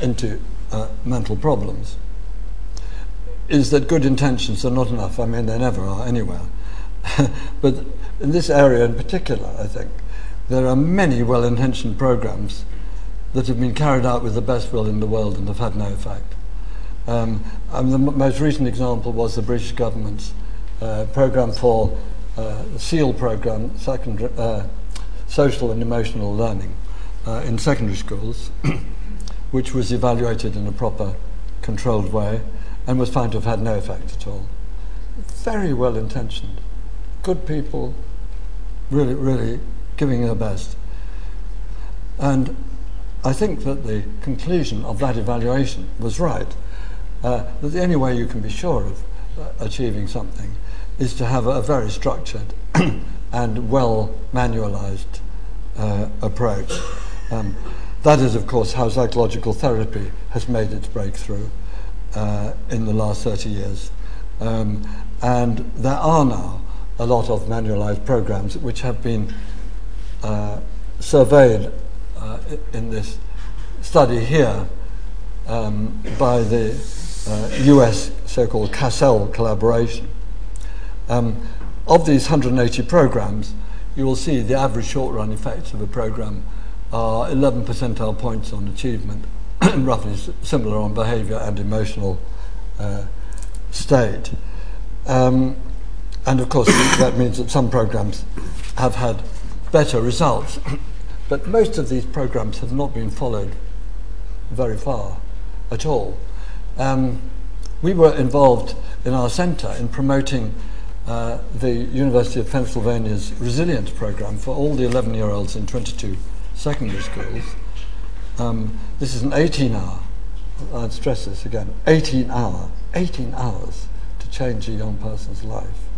into uh, mental problems is that good intentions are not enough. I mean, they never are anywhere. but in this area in particular, I think, there are many well intentioned programs that have been carried out with the best will in the world and have had no effect. Um, and the m- most recent example was the British government's uh, program for uh, SEAL program, secondary, uh, social and emotional learning, uh, in secondary schools. which was evaluated in a proper, controlled way and was found to have had no effect at all. Very well intentioned, good people, really, really giving their best. And I think that the conclusion of that evaluation was right. Uh, that the only way you can be sure of uh, achieving something is to have a, a very structured and well manualized uh, approach. Um, that is, of course, how psychological therapy has made its breakthrough uh, in the last 30 years. Um, and there are now a lot of manualized programs which have been uh, surveyed uh, in this study here um, by the US uh, so called CASEL collaboration. Um, of these 180 programs, you will see the average short run effects of a program are 11 percentile points on achievement roughly similar on behavior and emotional uh, state. Um, and of course, that means that some programs have had better results. but most of these programs have not been followed very far at all. Um, we were involved in our centre in promoting uh, the University of Pennsylvania's resilience program for all the 11 year olds in 22 secondary schools. Um, this is an 18 hour, I'd stress this again, 18 hour, 18 hours to change a young person's life.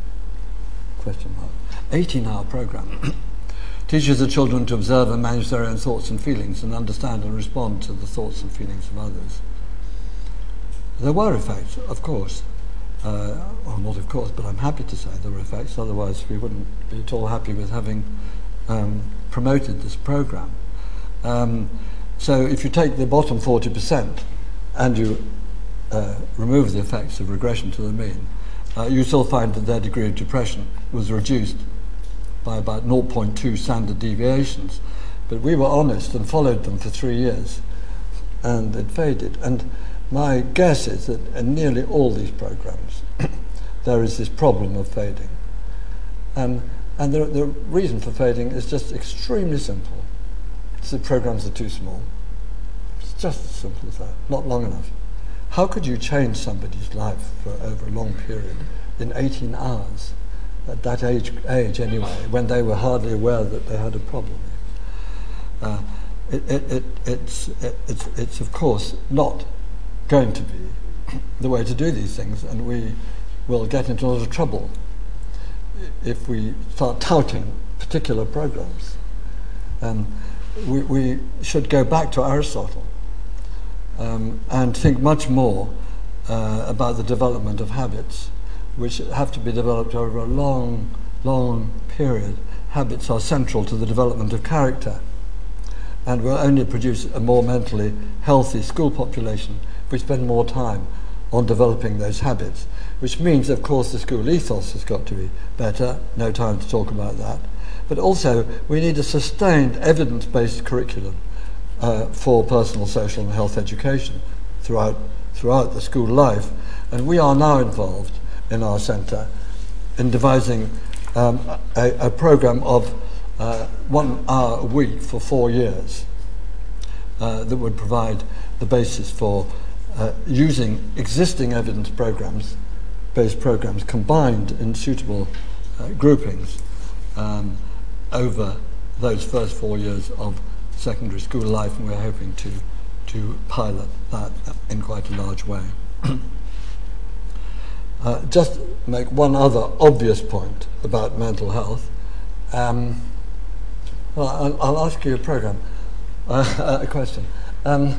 Question mark. 18 hour program. Teaches the children to observe and manage their own thoughts and feelings and understand and respond to the thoughts and feelings of others. There were effects, of course. Uh, well, not of course, but I'm happy to say there were effects, otherwise, we wouldn't be at all happy with having um, promoted this program. Um, so, if you take the bottom 40% and you uh, remove the effects of regression to the mean, uh, you still find that their degree of depression was reduced by about 0.2 standard deviations. But we were honest and followed them for three years, and it faded. And my guess is that in nearly all these programs, there is this problem of fading. Um, and the, the reason for fading is just extremely simple. It's the programs are too small. It's just as simple as that, not long enough. How could you change somebody's life for over a long period in 18 hours, at that age, age anyway, when they were hardly aware that they had a problem? Uh, it, it, it, it's, it's, it's, of course, not going to be the way to do these things, and we will get into a lot of trouble if we start touting particular programs. Um, we, we, should go back to Aristotle um, and think much more uh, about the development of habits, which have to be developed over a long, long period. Habits are central to the development of character and will only produce a more mentally healthy school population if we spend more time on developing those habits which means, of course, the school ethos has got to be better. No time to talk about that. But also, we need a sustained evidence based curriculum uh, for personal, social, and health education throughout, throughout the school life. And we are now involved in our centre in devising um, a, a program of uh, one hour a week for four years uh, that would provide the basis for uh, using existing evidence programs based programs combined in suitable uh, groupings um, over those first four years of secondary school life, and we're hoping to, to pilot that in quite a large way. uh, just make one other obvious point about mental health. Um, well, I'll, I'll, ask you a program, uh, a question. Um,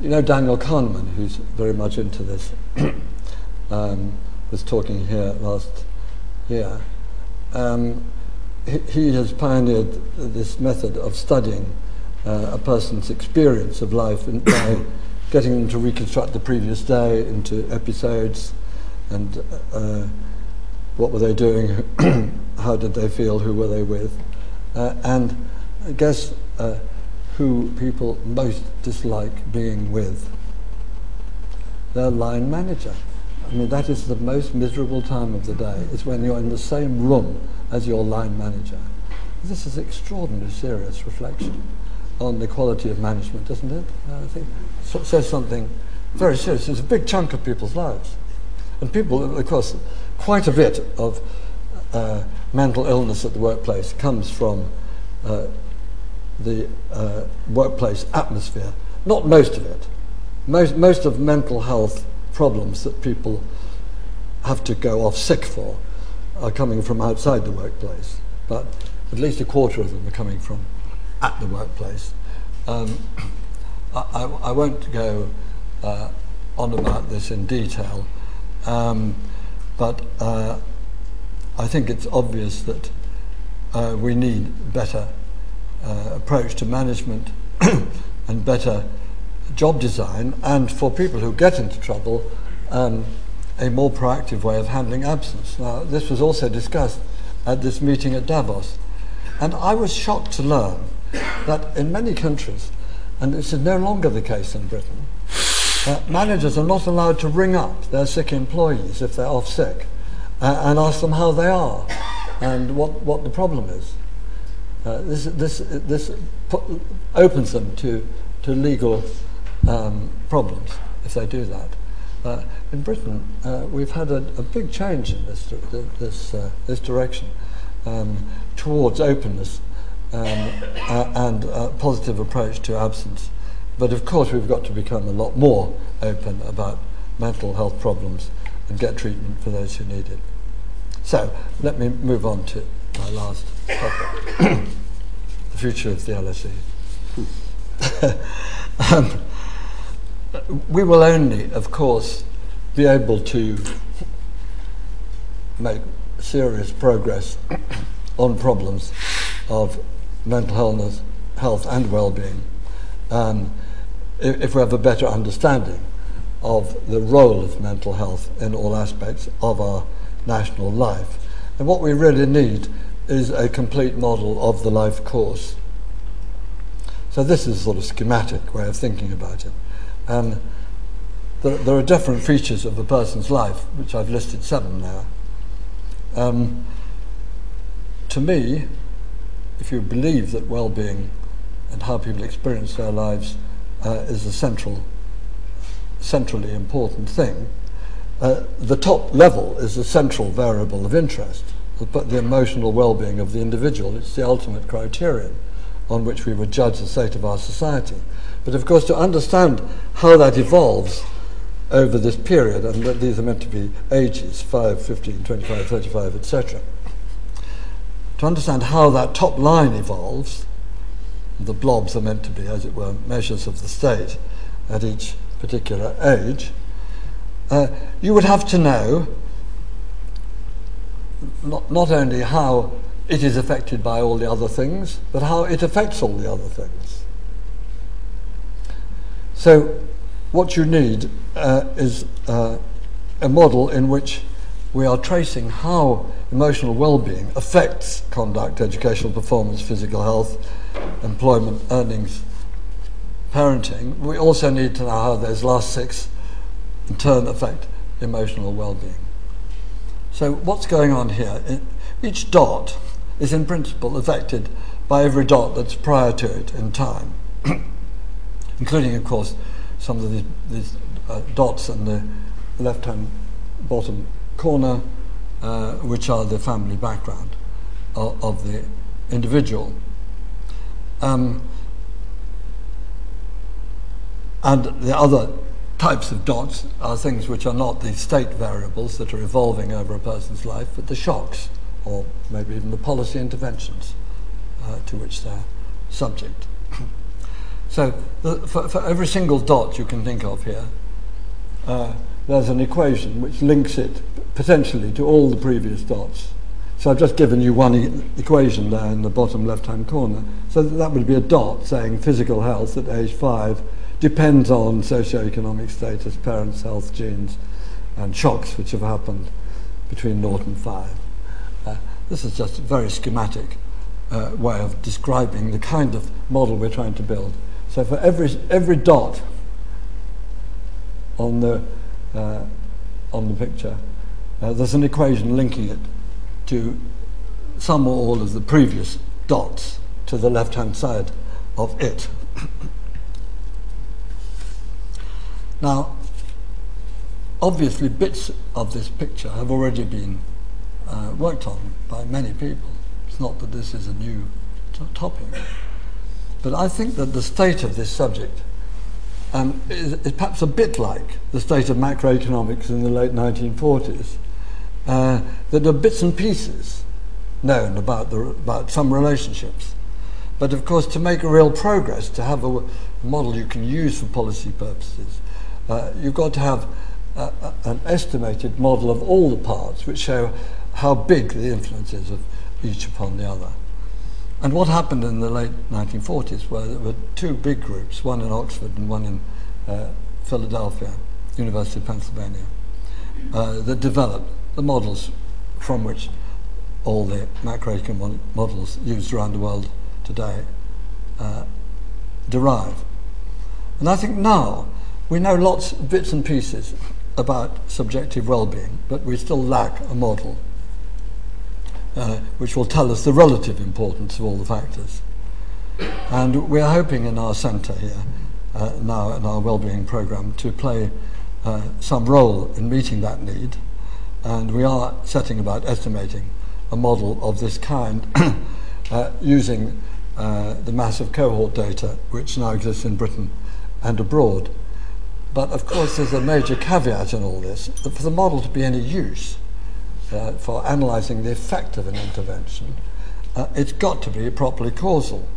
you know Daniel Kahneman, who's very much into this. um, was talking here last year, um, he, he, has pioneered this method of studying uh, a person's experience of life by getting them to reconstruct the previous day into episodes and uh, what were they doing, how did they feel, who were they with, uh, and I guess uh, who people most dislike being with their line manager. I mean, that is the most miserable time of the day. It's when you're in the same room as your line manager. This is extraordinarily serious reflection on the quality of management, isn't it? I think it says something very serious. It's a big chunk of people's lives. And people, of course, quite a bit of uh, mental illness at the workplace comes from uh, the uh, workplace atmosphere. Not most of it. Most, most of mental health problems that people have to go off sick for are coming from outside the workplace. But at least a quarter of them are coming from at the workplace. Um, I, I, won't go uh, on about this in detail, um, but uh, I think it's obvious that uh, we need better uh, approach to management and better job design, and for people who get into trouble, um, a more proactive way of handling absence. Now, this was also discussed at this meeting at Davos. And I was shocked to learn that in many countries, and this is no longer the case in Britain, uh, managers are not allowed to ring up their sick employees if they're off sick uh, and ask them how they are and what, what the problem is. Uh, this this, this opens them to, to legal um, problems if they do that. Uh, in Britain, uh, we've had a, a, big change in this, this, uh, this direction um, towards openness um, and a positive approach to absence. But of course, we've got to become a lot more open about mental health problems and get treatment for those who need it. So, let me move on to my last topic the future of the LSE. um, we will only, of course, be able to make serious progress on problems of mental illness, health, and well-being um, if, if we have a better understanding of the role of mental health in all aspects of our national life. And what we really need is a complete model of the life course. So this is a sort of schematic way of thinking about it. And there, there are different features of a person's life, which I've listed seven now. Um, to me, if you believe that well-being and how people experience their lives uh, is a central, centrally important thing, uh, the top level is a central variable of interest, but the emotional well-being of the individual is the ultimate criterion on which we would judge the state of our society. But of course, to understand how that evolves over this period, and that these are meant to be ages 5, 15, 25, 35, etc. To understand how that top line evolves, the blobs are meant to be, as it were, measures of the state at each particular age uh, you would have to know not, not only how it is affected by all the other things, but how it affects all the other things. So, what you need uh, is uh, a model in which we are tracing how emotional well-being affects conduct, educational performance, physical health, employment, earnings, parenting. We also need to know how those last six in turn affect emotional well-being. So what's going on here? Each dot is in principle affected by every dot that's prior to it in time, including, of course, some of these, these uh, dots in the left-hand bottom corner, uh, which are the family background of, of the individual. Um, and the other types of dots are things which are not the state variables that are evolving over a person's life, but the shocks, or maybe even the policy interventions uh, to which they're subject. So, the, for, for, every single dot you can think of here, uh, there's an equation which links it potentially to all the previous dots. So I've just given you one e- equation there in the bottom left-hand corner. So that would be a dot saying physical health at age five depends on socio-economic status, parents' health, genes, and shocks which have happened between 0 and 5. Uh, this is just a very schematic uh, way of describing the kind of model we're trying to build. So for every, every dot on the, uh, on the picture, uh, there's an equation linking it to some or all of the previous dots to the left-hand side of it. Now, obviously, bits of this picture have already been uh, worked on by many people. It's not that this is a new t- topic. But I think that the state of this subject um, is, is, perhaps a bit like the state of macroeconomics in the late 1940s. Uh, that there are bits and pieces known about, the, about some relationships. But of course, to make a real progress, to have a model you can use for policy purposes, uh, you've got to have an estimated model of all the parts which show how big the influence is of each upon the other. And what happened in the late 1940s were there were two big groups, one in Oxford and one in uh, Philadelphia, University of Pennsylvania. uh, that developed the models from which all the macroeconomic models used around the world today uh, derive. And I think now we know lots of bits and pieces about subjective well-being, but we still lack a model uh, which will tell us the relative importance of all the factors. And we are hoping in our centre here, uh, now in our well-being programme, to play uh, some role in meeting that need. And we are setting about estimating a model of this kind uh, using uh, the massive cohort data which now exists in Britain and abroad. But of course, there's a major caveat in all this. For the model to be any use uh, for analysing the effect of an intervention, uh, it's got to be properly causal.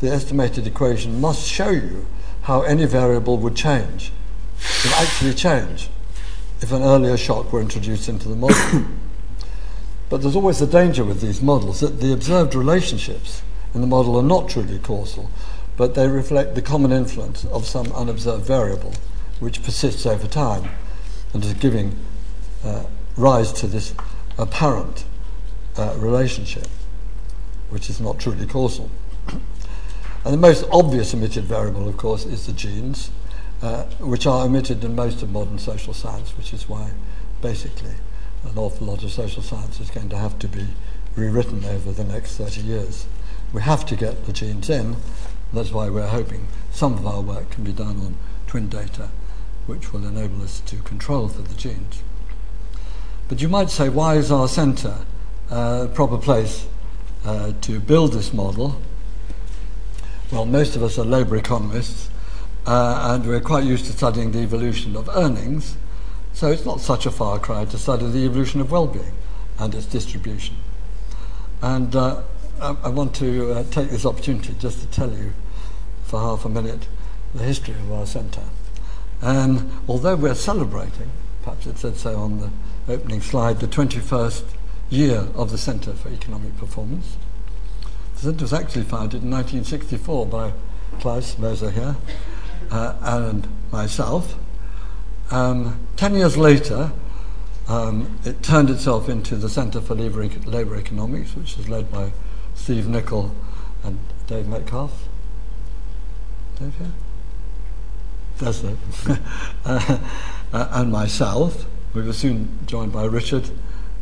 The estimated equation must show you how any variable would change, would actually change, if an earlier shock were introduced into the model. but there's always the danger with these models that the observed relationships in the model are not truly causal, but they reflect the common influence of some unobserved variable which persists over time and is giving uh, rise to this apparent uh, relationship, which is not truly causal. and the most obvious omitted variable, of course, is the genes, uh, which are omitted in most of modern social science, which is why basically an awful lot of social science is going to have to be rewritten over the next 30 years. We have to get the genes in. That's why we're hoping some of our work can be done on twin data, which will enable us to control for the genes. But you might say, why is our centre a proper place uh, to build this model? Well, most of us are labour economists, uh, and we're quite used to studying the evolution of earnings, so it's not such a far cry to study the evolution of well-being and its distribution. And uh, I, I, want to uh, take this opportunity just to tell you for half a minute the history of our centre. And although we're celebrating, perhaps it said so on the opening slide, the 21st year of the Centre for Economic Performance. The centre was actually founded in 1964 by Claus Moser here uh, and myself. Um, ten years later, um, it turned itself into the Centre for Labour, Labour Economics, which is led by Steve Nickell and Dave Metcalf. Dave here? That's it. uh, and myself. We were soon joined by Richard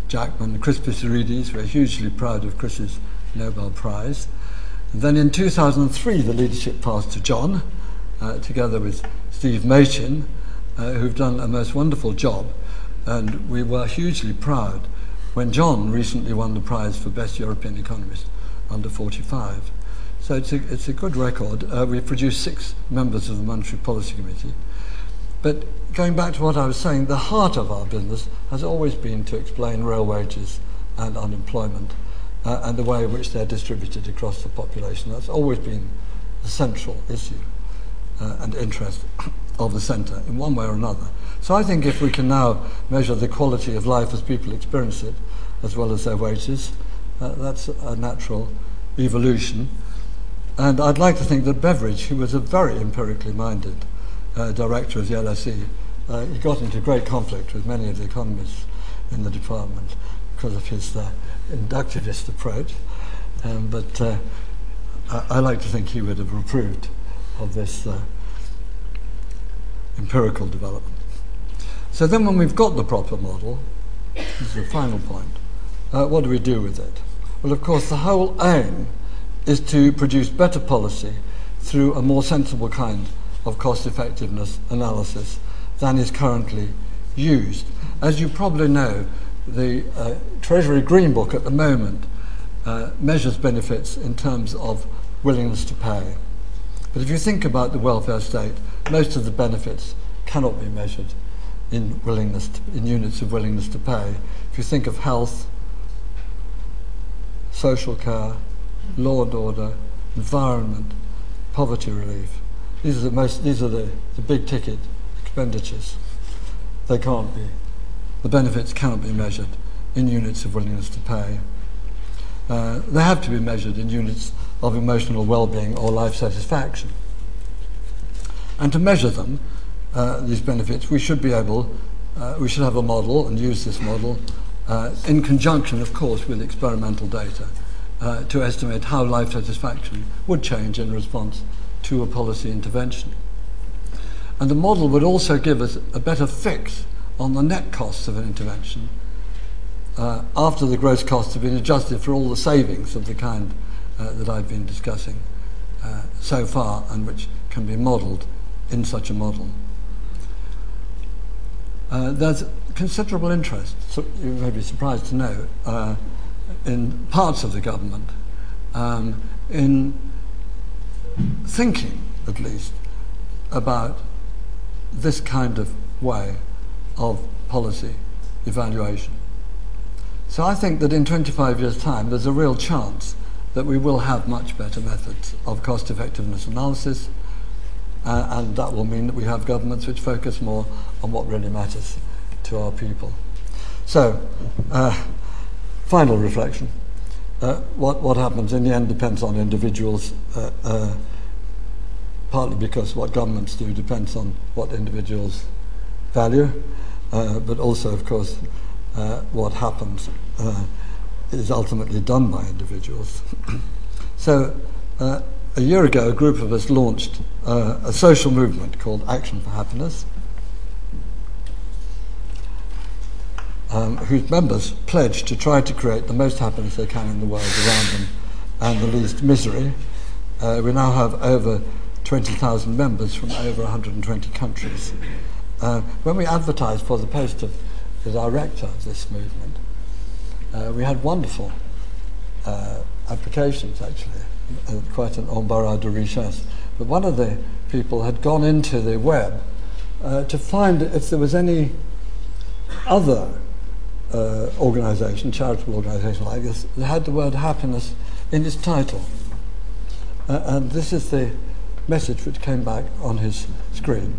Jackman, Chris Pissarides. We're hugely proud of Chris's Nobel Prize. And then in 2003, the leadership passed to John, uh, together with Steve Machin, uh, who've done a most wonderful job. And we were hugely proud when John recently won the prize for Best European Economist under 45. So it's a, it's a good record. Uh, we've produced six members of the Monetary Policy Committee. But going back to what I was saying, the heart of our business has always been to explain real wages and unemployment uh, and the way in which they're distributed across the population. That's always been the central issue uh, and interest of the centre in one way or another. So I think if we can now measure the quality of life as people experience it, as well as their wages, uh, that's a natural evolution. And I'd like to think that Beveridge, who was a very empirically minded director of the LSE, uh, he got into great conflict with many of the economists in the department because of his uh, inductivist approach. Um, but uh, I, I, like to think he would have approved of this uh, empirical development. So then, when we've got the proper model, this is the final point, uh, what do we do with it? Well, of course, the whole aim is to produce better policy through a more sensible kind of cost effectiveness analysis than is currently used. As you probably know, the uh, Treasury Green Book at the moment uh, measures benefits in terms of willingness to pay. But if you think about the welfare state, most of the benefits cannot be measured in willingness to, in units of willingness to pay. If you think of health, social care, law and order, environment, poverty relief, these are the most these are the, the big ticket expenditures. They can't be. The benefits cannot be measured in units of willingness to pay. Uh, they have to be measured in units of emotional well-being or life satisfaction. And to measure them, uh, these benefits, we should be able uh, we should have a model and use this model uh, in conjunction, of course, with experimental data uh, to estimate how life satisfaction would change in response a policy intervention. And the model would also give us a better fix on the net costs of an intervention uh, after the gross costs have been adjusted for all the savings of the kind uh, that I've been discussing uh, so far and which can be modelled in such a model. Uh, there's considerable interest, so you may be surprised to know, uh, in parts of the government um, in thinking, at least, about this kind of way of policy evaluation. So I think that in 25 years' time, there's a real chance that we will have much better methods of cost effectiveness analysis, uh, and that will mean that we have governments which focus more on what really matters to our people. So, uh, final reflection. Uh, what, what happens in the end depends on individuals, uh, uh, partly because what governments do depends on what individuals value, uh, but also, of course, what happens is ultimately done by individuals. so, uh, a year ago, a group of us launched uh, a social movement called Action for Happiness, um, whose members pledge to try to create the most happiness they can in the world around them and the least misery. Uh, we now have over 20,000 members from over 120 countries. Uh, when we advertised for the post of the director of this movement, uh, we had wonderful uh, applications actually, quite an embarras de richesse. But one of the people had gone into the web uh, to find if there was any other uh, organisation, charitable organisation like this, that had the word happiness in its title. Uh, and this is the message which came back on his screen.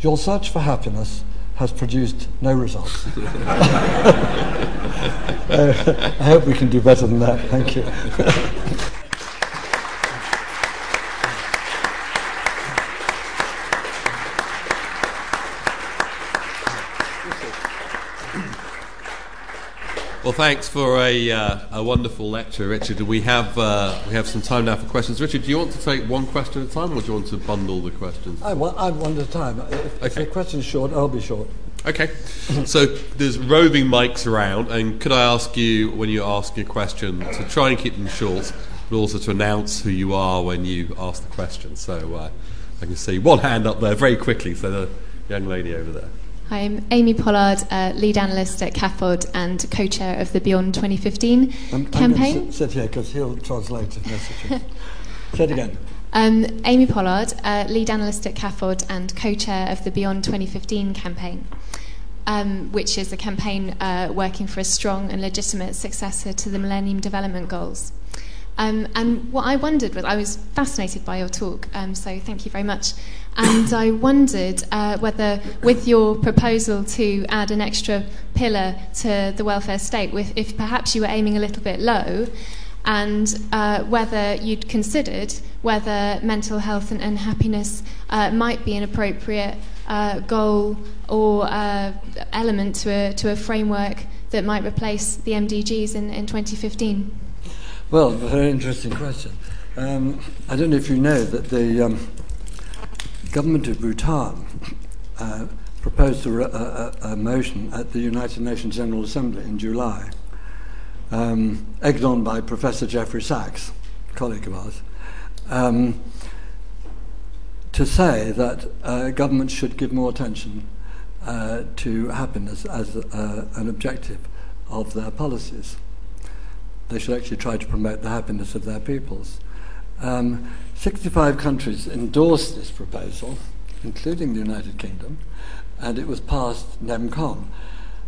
Your search for happiness has produced no results. uh, I hope we can do better than that. Thank you. Well, thanks for a, uh, a wonderful lecture, Richard. Do we have uh, we have some time now for questions. Richard, do you want to take one question at a time, or do you want to bundle the questions? I want, I one at a time. If, okay. if the question's short, I'll be short. Okay. so there's roving mics around, and could I ask you, when you ask a question, to try and keep them short, but also to announce who you are when you ask the question. So uh, I can see one hand up there very quickly. So the young lady over there. Hi, I'm Amy Pollard, uh, lead analyst at CAFOD and co-chair of the Beyond 2015 I'm, campaign. I'm sit, sit here because he'll translate the message. Say it again. Um, Amy Pollard, uh, lead analyst at CAFOD and co-chair of the Beyond 2015 campaign, um, which is a campaign uh, working for a strong and legitimate successor to the Millennium Development Goals. Um, and what I wondered was, I was fascinated by your talk, um, so thank you very much. And I wondered uh, whether, with your proposal to add an extra pillar to the welfare state, with, if perhaps you were aiming a little bit low, and uh, whether you'd considered whether mental health and, and happiness uh, might be an appropriate uh, goal or uh, element to a, to a framework that might replace the MDGs in, in 2015. Well, very interesting question. Um, I don't know if you know that the um, government of Bhutan uh, proposed a, a, a, motion at the United Nations General Assembly in July, um, egged on by Professor Jeffrey Sachs, colleague of ours, um, to say that uh, governments should give more attention uh, to happiness as uh, an objective of their policies. They should actually try to promote the happiness of their peoples. Um, 65 countries endorsed this proposal, including the United Kingdom, and it was passed nem con.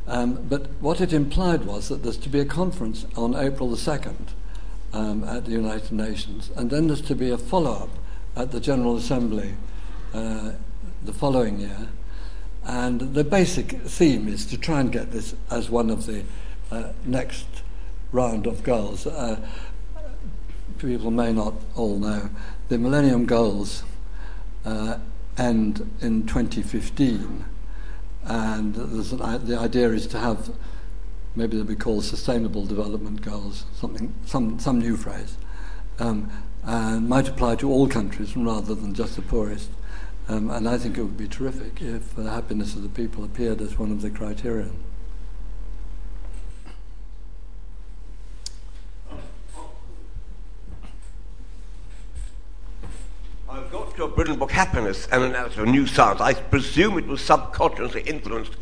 Um, but what it implied was that there's to be a conference on April the 2nd um, at the United Nations, and then there's to be a follow up at the General Assembly uh, the following year. And the basic theme is to try and get this as one of the uh, next round of goals. Uh, people may not all know, the Millennium Goals uh, end in 2015. and an, the idea is to have maybe they'll be called sustainable development goals, something, some, some new phrase, um, and might apply to all countries rather than just the poorest. Um, and I think it would be terrific if the happiness of the people appeared as one of the criteria. I've your brilliant book, Happiness, and Analysis of New Science. I presume it was subconsciously influenced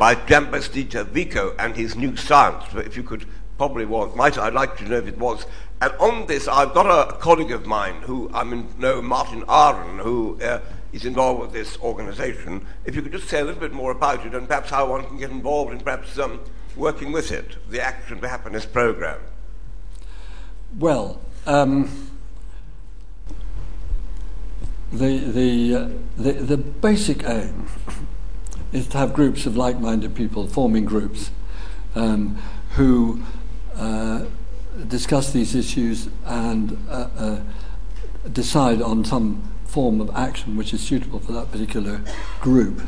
by Giambattista Vico and his New Science. But if you could probably was, might I'd like to know if it was. And on this, I've got a, a colleague of mine who I mean, know Martin Aaron, who uh, is involved with this organisation. If you could just say a little bit more about it and perhaps how one can get involved in perhaps um, working with it, the Action for Happiness programme. Well, um, the, the, uh, the, the basic aim is to have groups of like minded people forming groups um, who uh, discuss these issues and uh, uh, decide on some form of action which is suitable for that particular group.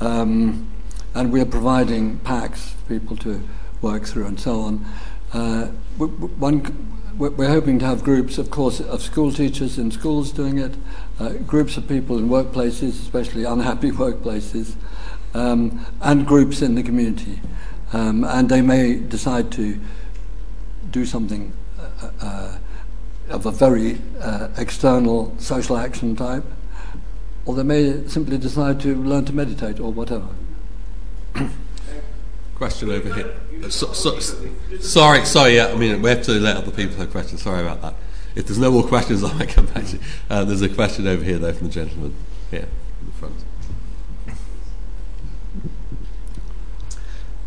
Um, and we are providing packs for people to work through and so on. Uh, one, we're hoping to have groups, of course, of school teachers in schools doing it, uh, groups of people in workplaces, especially unhappy workplaces, um, and groups in the community. Um, and they may decide to do something uh, uh, of a very uh, external social action type, or they may simply decide to learn to meditate or whatever. Question over here. Uh, so, so, sorry, sorry. Yeah, I mean we have to let other people have questions. Sorry about that. If there's no more questions, I might come back to you. Uh, there's a question over here, though, from the gentleman here in the front.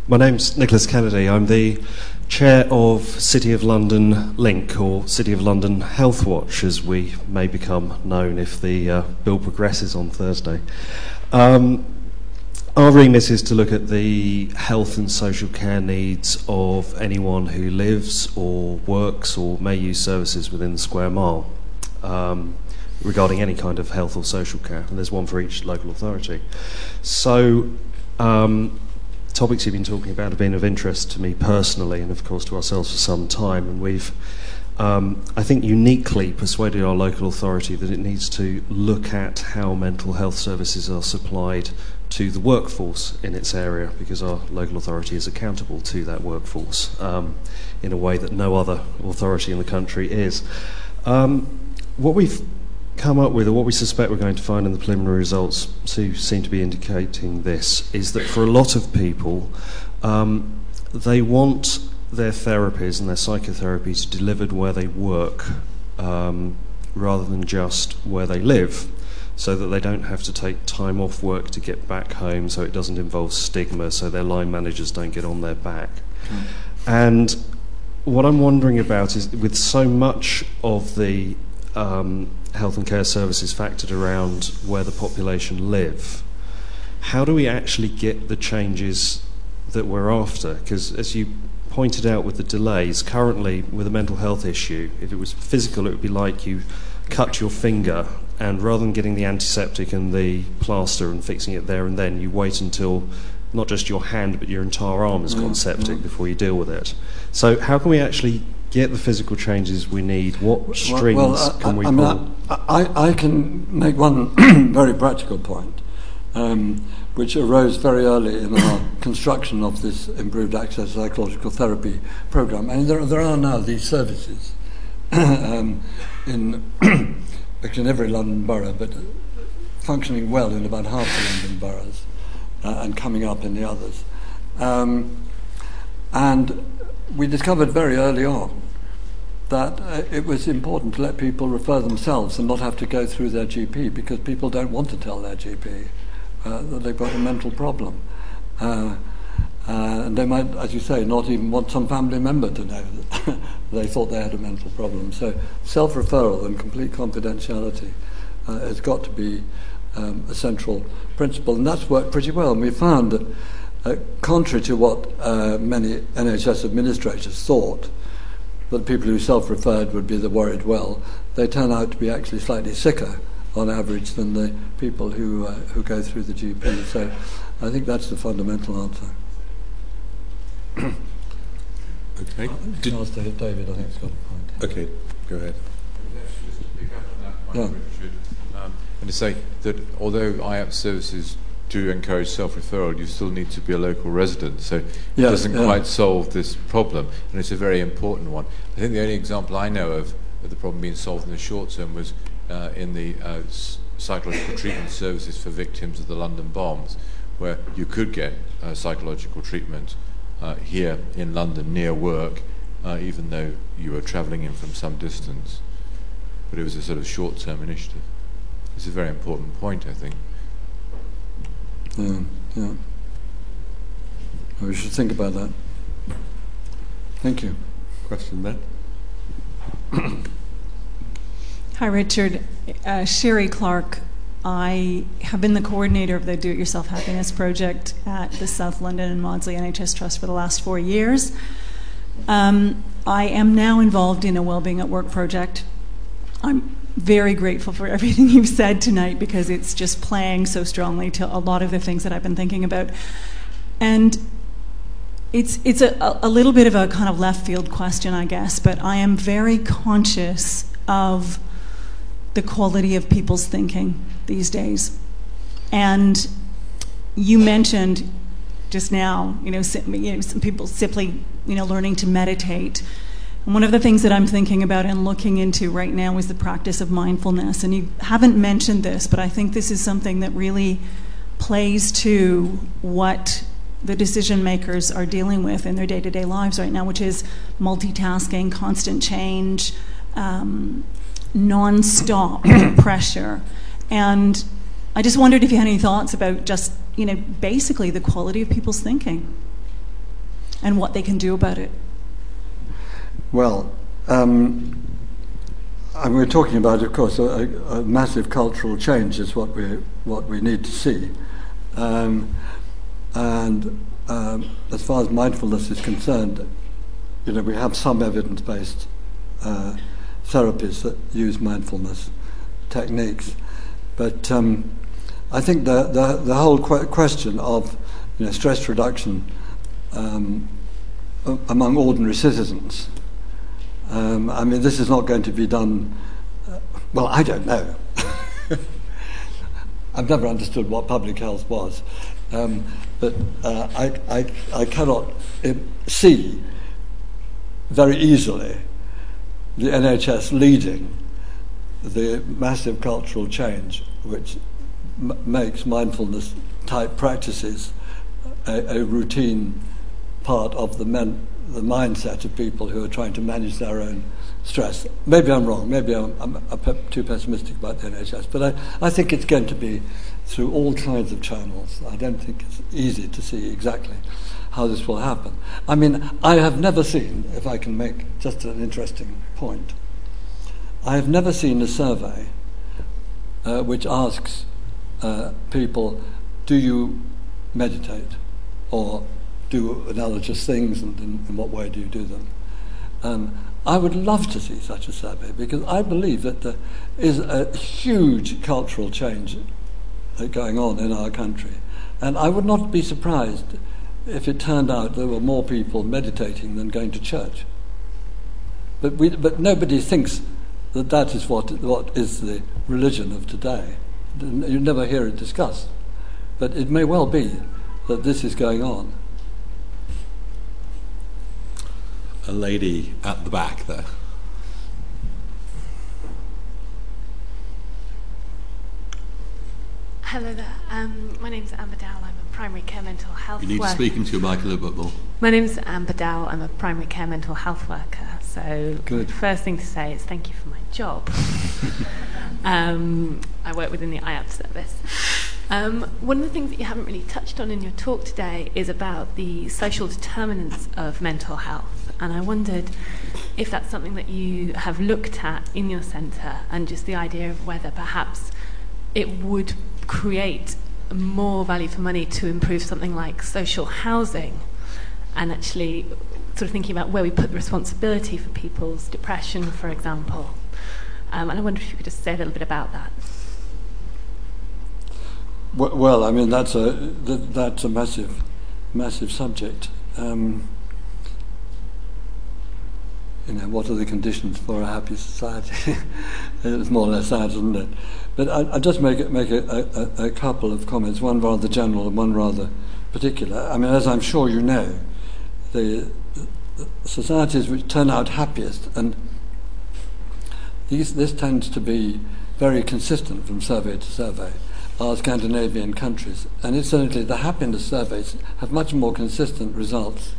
My name's Nicholas Kennedy. I'm the chair of City of London Link, or City of London Health Watch, as we may become known if the uh, bill progresses on Thursday. Um, our remit is to look at the health and social care needs of anyone who lives or works or may use services within the square mile um, regarding any kind of health or social care. And there's one for each local authority. So, um, topics you've been talking about have been of interest to me personally and, of course, to ourselves for some time. And we've, um, I think, uniquely persuaded our local authority that it needs to look at how mental health services are supplied to the workforce in its area because our local authority is accountable to that workforce um, in a way that no other authority in the country is. Um, what we've come up with, or what we suspect we're going to find in the preliminary results, seem to be indicating this, is that for a lot of people, um, they want their therapies and their psychotherapies delivered where they work um, rather than just where they live so that they don't have to take time off work to get back home, so it doesn't involve stigma, so their line managers don't get on their back. Mm. And what I'm wondering about is with so much of the um, health and care services factored around where the population live, how do we actually get the changes that we're after? Because as you pointed out with the delays, currently with a mental health issue, if it was physical, it would be like you cut your finger and rather than getting the antiseptic and the plaster and fixing it there and then, you wait until not just your hand but your entire arm is mm, gone septic mm. before you deal with it. So, how can we actually get the physical changes we need? What strings well, well, can we I pull? I, I, can make one very practical point, um, which arose very early in our construction of this improved access psychological therapy program. I mean, there, there are now these services um, in actually in every London borough, but functioning well in about half the London boroughs uh, and coming up in the others. Um, and we discovered very early on that uh, it was important to let people refer themselves and not have to go through their GP because people don't want to tell their GP uh, that they've got a mental problem. Uh, and they might, as you say, not even want some family member to know that they thought they had a mental problem. So self referral and complete confidentiality uh, has got to be um, a central principle, and that's worked pretty well. And we found that, uh, contrary to what uh, many NHS administrators thought, that people who self referred would be the worried well, they turn out to be actually slightly sicker on average than the people who, uh, who go through the GP. So I think that's the fundamental answer. Okay. Did, David, I think, has got a point. Okay, go ahead. Yeah. Um, and to say that although IAPT services do encourage self-referral, you still need to be a local resident. So it Yeah, doesn't yeah. quite solve this problem, and it's a very important one. I think the only example I know of, of the problem being solved in the short term was uh, in the uh, s- psychological treatment services for victims of the London bombs, where you could get uh, psychological treatment uh, here in London near work, uh, even though you were travelling in from some distance. But it was a sort of short-term initiative. It's a very important point, I think. Yeah, yeah. We should think about that. Thank you. Question there. Hi, Richard. Uh, Sherry Clark. I have been the coordinator of the Do It Yourself Happiness Project at the South London and Maudsley NHS Trust for the last four years. Um, I am now involved in a Wellbeing at Work project. I'm very grateful for everything you've said tonight because it's just playing so strongly to a lot of the things that I've been thinking about. And it's it's a, a little bit of a kind of left field question, I guess, but I am very conscious of the quality of people's thinking these days. And you mentioned just now, you know, some people simply, you know, learning to meditate. And one of the things that I'm thinking about and looking into right now is the practice of mindfulness. And you haven't mentioned this, but I think this is something that really plays to what the decision makers are dealing with in their day to day lives right now, which is multitasking, constant change, um, non stop pressure. And I just wondered if you had any thoughts about just, you know, basically the quality of people's thinking and what they can do about it. Well, um, and we're talking about, of course, a, a massive cultural change is what we what we need to see, um, and um, as far as mindfulness is concerned, you know, we have some evidence-based uh, therapies that use mindfulness techniques, but um, I think the the, the whole que- question of you know, stress reduction um, among ordinary citizens. Um, I mean, this is not going to be done. Uh, well, I don't know. I've never understood what public health was, um, but uh, I, I, I cannot uh, see very easily the NHS leading the massive cultural change which m- makes mindfulness type practices a, a routine part of the, men, the mindset of people who are trying to manage their own stress. Maybe I'm wrong, maybe I'm, I'm, I'm too pessimistic about the NHS, but I, I think it's going to be through all kinds of channels. I don't think it's easy to see exactly how this will happen. I mean, I have never seen, if I can make just an interesting point, I have never seen a survey uh, which asks uh, people, do you meditate? Or do analogous things and in, in what way do you do them? Um, I would love to see such a survey because I believe that there is a huge cultural change uh, going on in our country. And I would not be surprised if it turned out there were more people meditating than going to church. But, we, but nobody thinks that that is what, what is the religion of today. You never hear it discussed. But it may well be that this is going on. A lady at the back there. Hello there. Um, my name's Amber Dowell. I'm a primary care mental health worker. You need to speak into your mic a little bit more. My name's Amber Dowell. I'm a primary care mental health worker. So, Good. first thing to say is thank you for my job. um, I work within the IAPT service. Um, one of the things that you haven't really touched on in your talk today is about the social determinants of mental health. And I wondered if that's something that you have looked at in your centre and just the idea of whether perhaps it would create more value for money to improve something like social housing and actually sort of thinking about where we put the responsibility for people's depression, for example. Um, and I wonder if you could just say a little bit about that. well, I mean that's a that's a massive, massive subject. Um, you know, what are the conditions for a happy society? it's more or less that, isn't it? But I, will just make, make a, a, a, couple of comments, one rather general and one rather particular. I mean, as I'm sure you know, the societies which turn out happiest, and these, this tends to be very consistent from survey to survey, are Scandinavian countries. And incidentally, the happiness surveys have much more consistent results,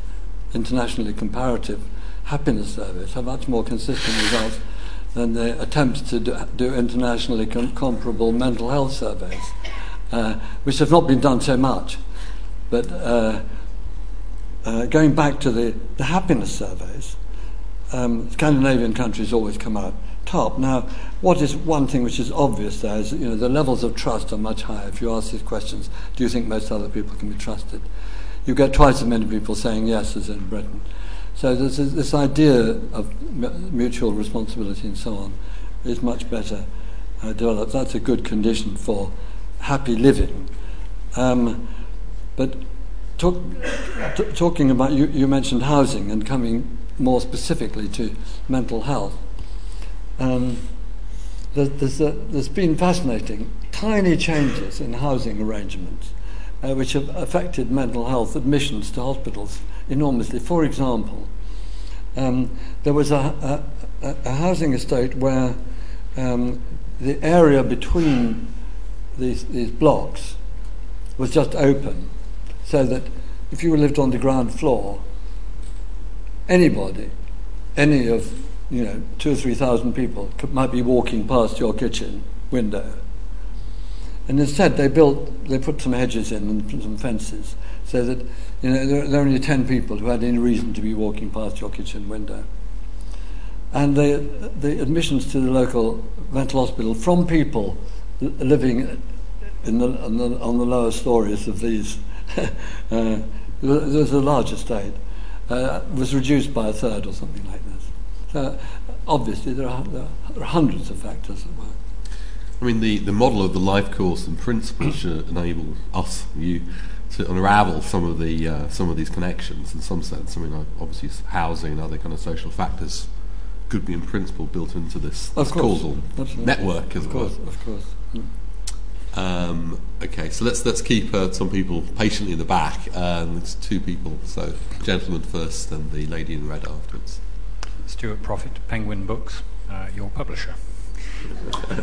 internationally comparative happiness surveys have much more consistent results than the attempts to do, do internationally com- comparable mental health surveys, uh, which have not been done so much. But uh, uh, going back to the, the happiness surveys, um, Scandinavian countries always come out top. Now, what is one thing which is obvious there is you know the levels of trust are much higher. If you ask these questions, do you think most other people can be trusted? You get twice as many people saying yes as in Britain. So this, this idea of mutual responsibility and so on is much better uh, developed. That's a good condition for happy living. Um, but talk, t- talking about, you, you mentioned housing and coming more specifically to mental health. Um, there's, a, there's been fascinating, tiny changes in housing arrangements uh, which have affected mental health admissions to hospitals enormously. For example, um, there was a, a, a, housing estate where um, the area between these, these blocks was just open, so that if you lived on the ground floor, anybody, any of you know two or three thousand people could, might be walking past your kitchen window. And instead, they built, they put some hedges in and some fences, so that you know, there, there, are only 10 people who had any reason to be walking past your kitchen window. And the, the admissions to the local mental hospital from people living in the, on, the, on the lower stories of these, uh, there was a large estate, uh, was reduced by a third or something like this. So obviously there are, there are hundreds of factors at work. I mean, the, the model of the life course and principles should enable us, you, to unravel some of the uh, some of these connections in some sense. I mean, obviously, housing and other kind of social factors could be in principle built into this, this causal Absolutely. network, as of course, it were. Of course. Mm. Um, okay, so let's let's keep uh, some people patiently in the back. Um, it's two people, so gentleman first, and the lady in red afterwards. Stuart Proffitt, Penguin Books, uh, your publisher.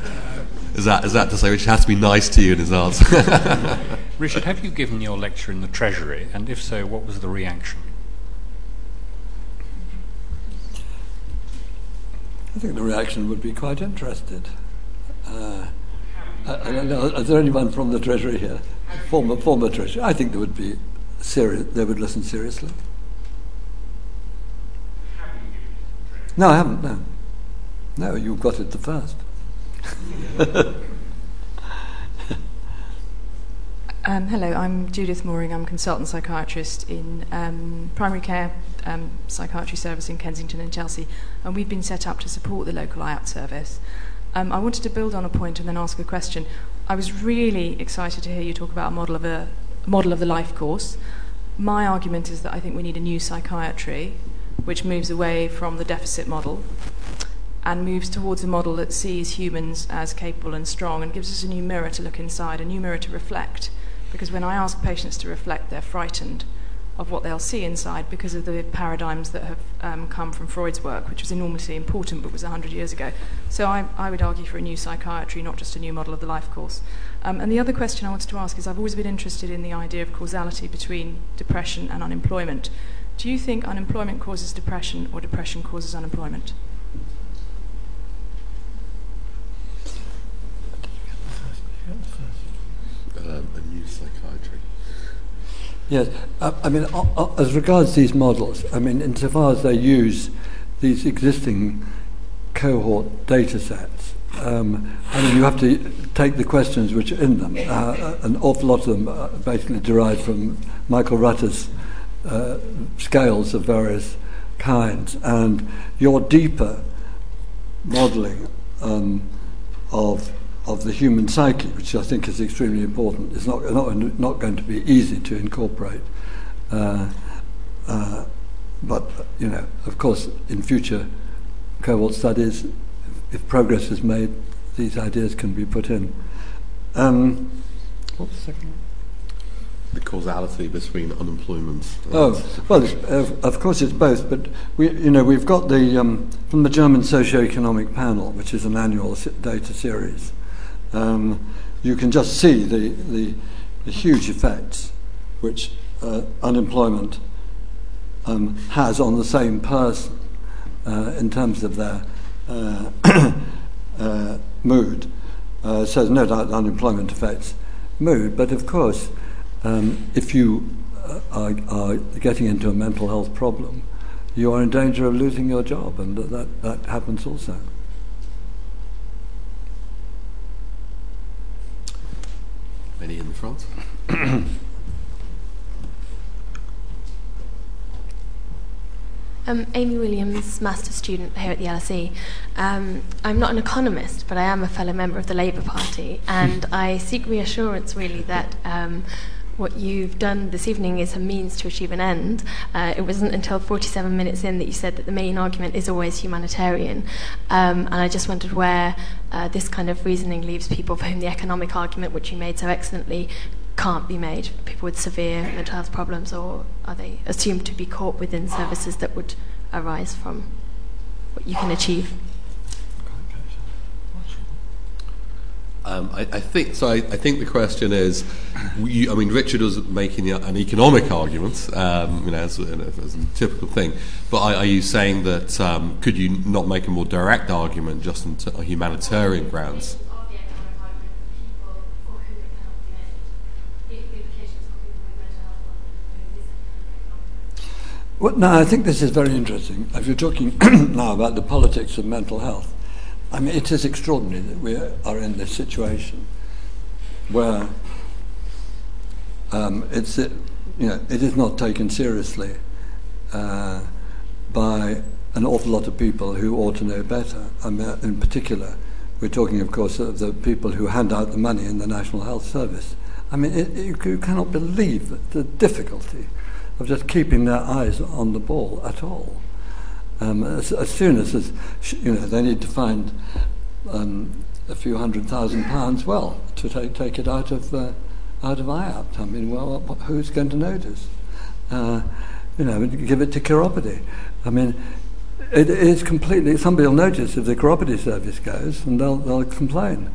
is that is that to say which has to be nice to you in his answer? Richard, have you given your lecture in the Treasury, and if so, what was the reaction? I think the reaction would be quite interested. Uh, I, don't know, is there anyone from the Treasury here? Former, former Treasury. I think they would be. They would listen seriously. No, I haven't. No, no, you got it the first. um, hello, I'm Judith Mooring. I'm consultant psychiatrist in um, primary care um, psychiatry service in Kensington and Chelsea, and we've been set up to support the local IAPT service. Um, I wanted to build on a point and then ask a question. I was really excited to hear you talk about a model of a, model of the life course. My argument is that I think we need a new psychiatry, which moves away from the deficit model and moves towards a model that sees humans as capable and strong and gives us a new mirror to look inside, a new mirror to reflect. Because when I ask patients to reflect, they're frightened of what they'll see inside because of the paradigms that have um, come from Freud's work, which was enormously important but was 100 years ago. So I, I, would argue for a new psychiatry, not just a new model of the life course. Um, and the other question I wanted to ask is I've always been interested in the idea of causality between depression and unemployment. Do you think unemployment causes depression or depression causes unemployment? Um. Yes, uh, I mean, uh, uh, as regards these models, I mean, insofar as they use these existing cohort data sets, um, I mean, you have to take the questions which are in them. Uh, uh an awful lot of them are basically derived from Michael Rutter's uh, scales of various kinds, and your deeper modelling um, of of the human psyche, which I think is extremely important, is not, not, not going to be easy to incorporate. Uh, uh, but, you know, of course, in future cohort studies, if progress is made, these ideas can be put in. Um, what's the second one? The causality between unemployment. Oh well, uh, of course it's both. But we, you know, we've got the um, from the German socio-economic panel, which is an annual data series. Um, you can just see the, the, the huge effects which uh, unemployment um, has on the same person uh, in terms of their uh, uh mood. Uh, so no doubt unemployment affects mood, but of course, um, if you uh, are, are, getting into a mental health problem, you are in danger of losing your job, and that, that happens also. Any in the front? Um, Amy Williams, master's student here at the LSE. Um, I'm not an economist, but I am a fellow member of the Labour Party, and I seek reassurance really that um, what you've done this evening is a means to achieve an end. Uh, it wasn't until 47 minutes in that you said that the main argument is always humanitarian. Um, and I just wondered where uh, this kind of reasoning leaves people for whom the economic argument, which you made so excellently, can't be made. People with severe mental health problems, or are they assumed to be caught within services that would arise from what you can achieve? Um, I, I, think so. I, I, think the question is, you, I mean, Richard was making an economic argument, um, you know, as, as, a typical thing. But are, are you saying that um, could you not make a more direct argument just on humanitarian grounds? Well, no, I think this is very interesting. If you're talking now about the politics of mental health, I mean, it is extraordinary that we are in this situation where um, it's, it, you know, it is not taken seriously uh, by an awful lot of people who ought to know better. I mean, in particular, we're talking, of course, of the people who hand out the money in the National Health Service. I mean, it, you, you cannot believe the difficulty of just keeping their eyes on the ball at all. Um, as, as, soon as, you know they need to find um, a few hundred thousand pounds, well, to take, take it out of uh, out of IAPT. I mean, well, who's going to notice? Uh, you know, give it to chiropody. I mean, it is completely. Somebody will notice if the chiropody service goes, and they'll they'll complain.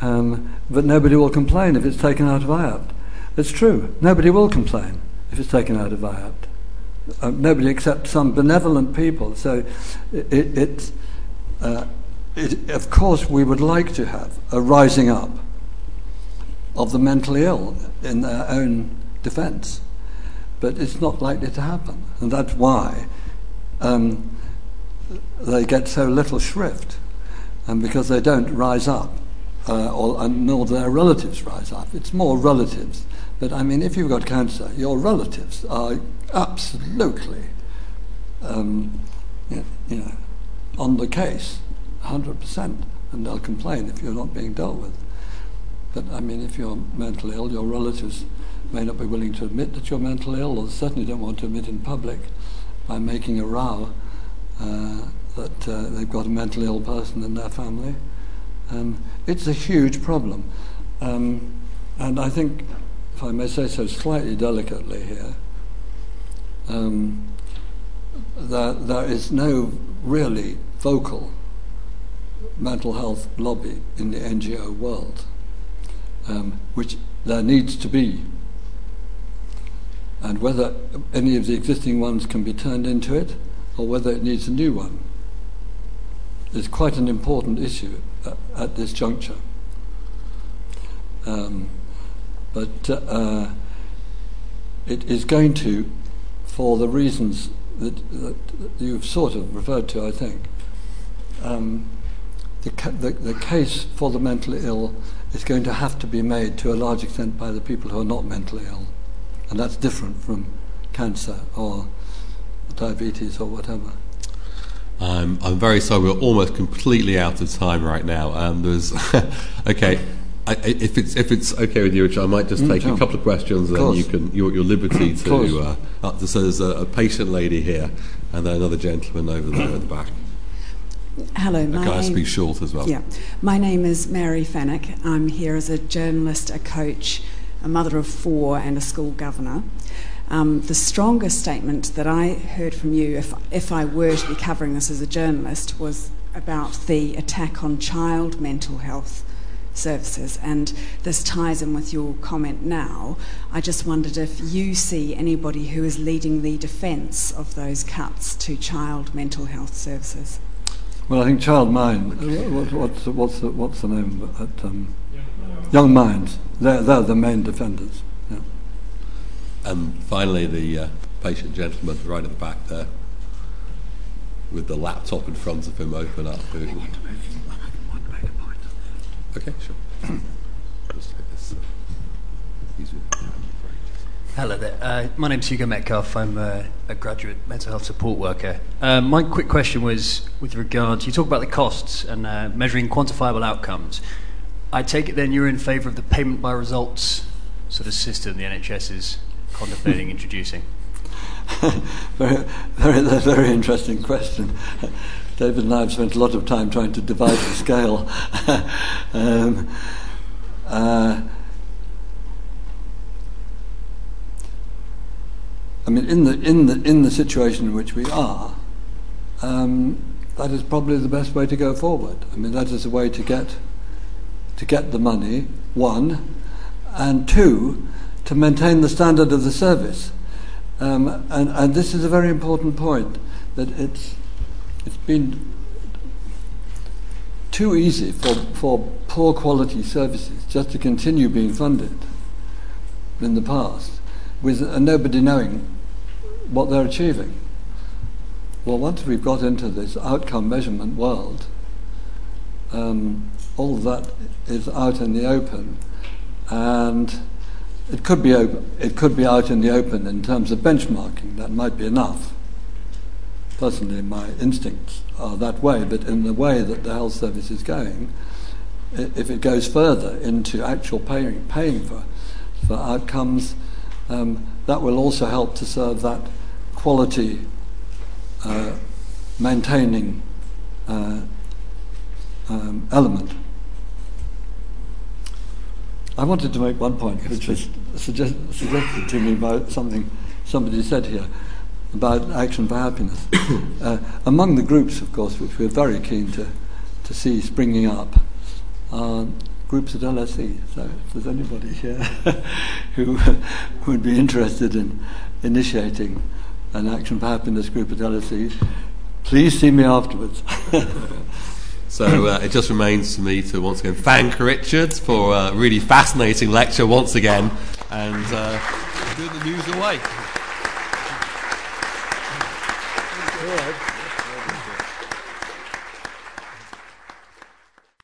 Um, but nobody will complain if it's taken out of IAPT. It's true. Nobody will complain if it's taken out of IAPT uh, nobody except some benevolent people. So it, it, uh, it, of course, we would like to have a rising up of the mentally ill in their own defense. But it's not likely to happen. And that's why um, they get so little shrift. And because they don't rise up, uh, or, nor their relatives rise up. It's more relatives but I mean, if you've got cancer, your relatives are absolutely, um, you, know, on the case, 100%, and they'll complain if you're not being dealt with. But I mean, if you're mentally ill, your relatives may not be willing to admit that you're mentally ill, or certainly don't want to admit in public by making a row uh, that uh, they've got a mentally ill person in their family. Um, it's a huge problem. Um, and I think if I may say so slightly delicately here, um, that there is no really vocal mental health lobby in the NGO world, um, which there needs to be. And whether any of the existing ones can be turned into it, or whether it needs a new one, is quite an important issue at, at this juncture. Um, but uh, it is going to, for the reasons that, that, you've sort of referred to, I think, um, the, ca- the, the case for the mentally ill is going to have to be made to a large extent by the people who are not mentally ill. And that's different from cancer or diabetes or whatever. I'm very sorry, we're almost completely out of time right now. Um, there's okay. I, if it's if it's okay with you, Richard, I might just Mm, take sure. a couple of questions, and then you can your, your liberty to. Uh, uh, so there's a, a patient lady here, and then another gentleman over there at the back. Hello, my Okay, I name, speak short as well. Yeah, my name is Mary Fennick. I'm here as a journalist, a coach, a mother of four, and a school governor. Um, the strongest statement that I heard from you, if if I were to be covering this as a journalist, was about the attack on child mental health services, and this ties in with your comment now. I just wondered if you see anybody who is leading the defence of those cuts to child mental health services. Well, I think Child Mind, what, what's, the- what's, the, what's the name? At, um, Young Minds. They're, they're the main defenders. Yeah. And finally, the uh, patient gentleman right at the back there, with the laptop in front of him open up. Okay, sure. Just take this. Easy. Hello there. Uh, my name's Hugo Metcalf. I'm uh, a graduate mental health support worker. Uh, my quick question was with regards, you talk about the costs and uh, measuring quantifiable outcomes. I take it then you're in favour of the payment by results sort of system the NHS is contemplating introducing. very, very, very interesting question. David and I have spent a lot of time trying to divide the scale. um, uh, I mean, in the in the in the situation in which we are, um, that is probably the best way to go forward. I mean, that is a way to get to get the money. One, and two, to maintain the standard of the service. Um, and, and this is a very important point that it's, it's been too easy for, for poor quality services just to continue being funded in the past with uh, nobody knowing what they're achieving. Well, once we've got into this outcome measurement world, um, all that is out in the open, and it could be open, it could be out in the open in terms of benchmarking. That might be enough. Personally, my instincts are that way, but in the way that the health service is going, if it goes further into actual paying, paying for, for outcomes, um, that will also help to serve that quality uh, maintaining uh, um, element. I wanted to make one point, which was suggest, suggested to me by something somebody said here about Action for Happiness. uh, among the groups, of course, which we're very keen to, to see springing up, are groups at LSE. So if there's anybody here who would be interested in initiating an Action for Happiness group at LSE, please see me afterwards. So uh, it just remains for me to once again thank Richard for a really fascinating lecture once again, and uh, the news away. Right.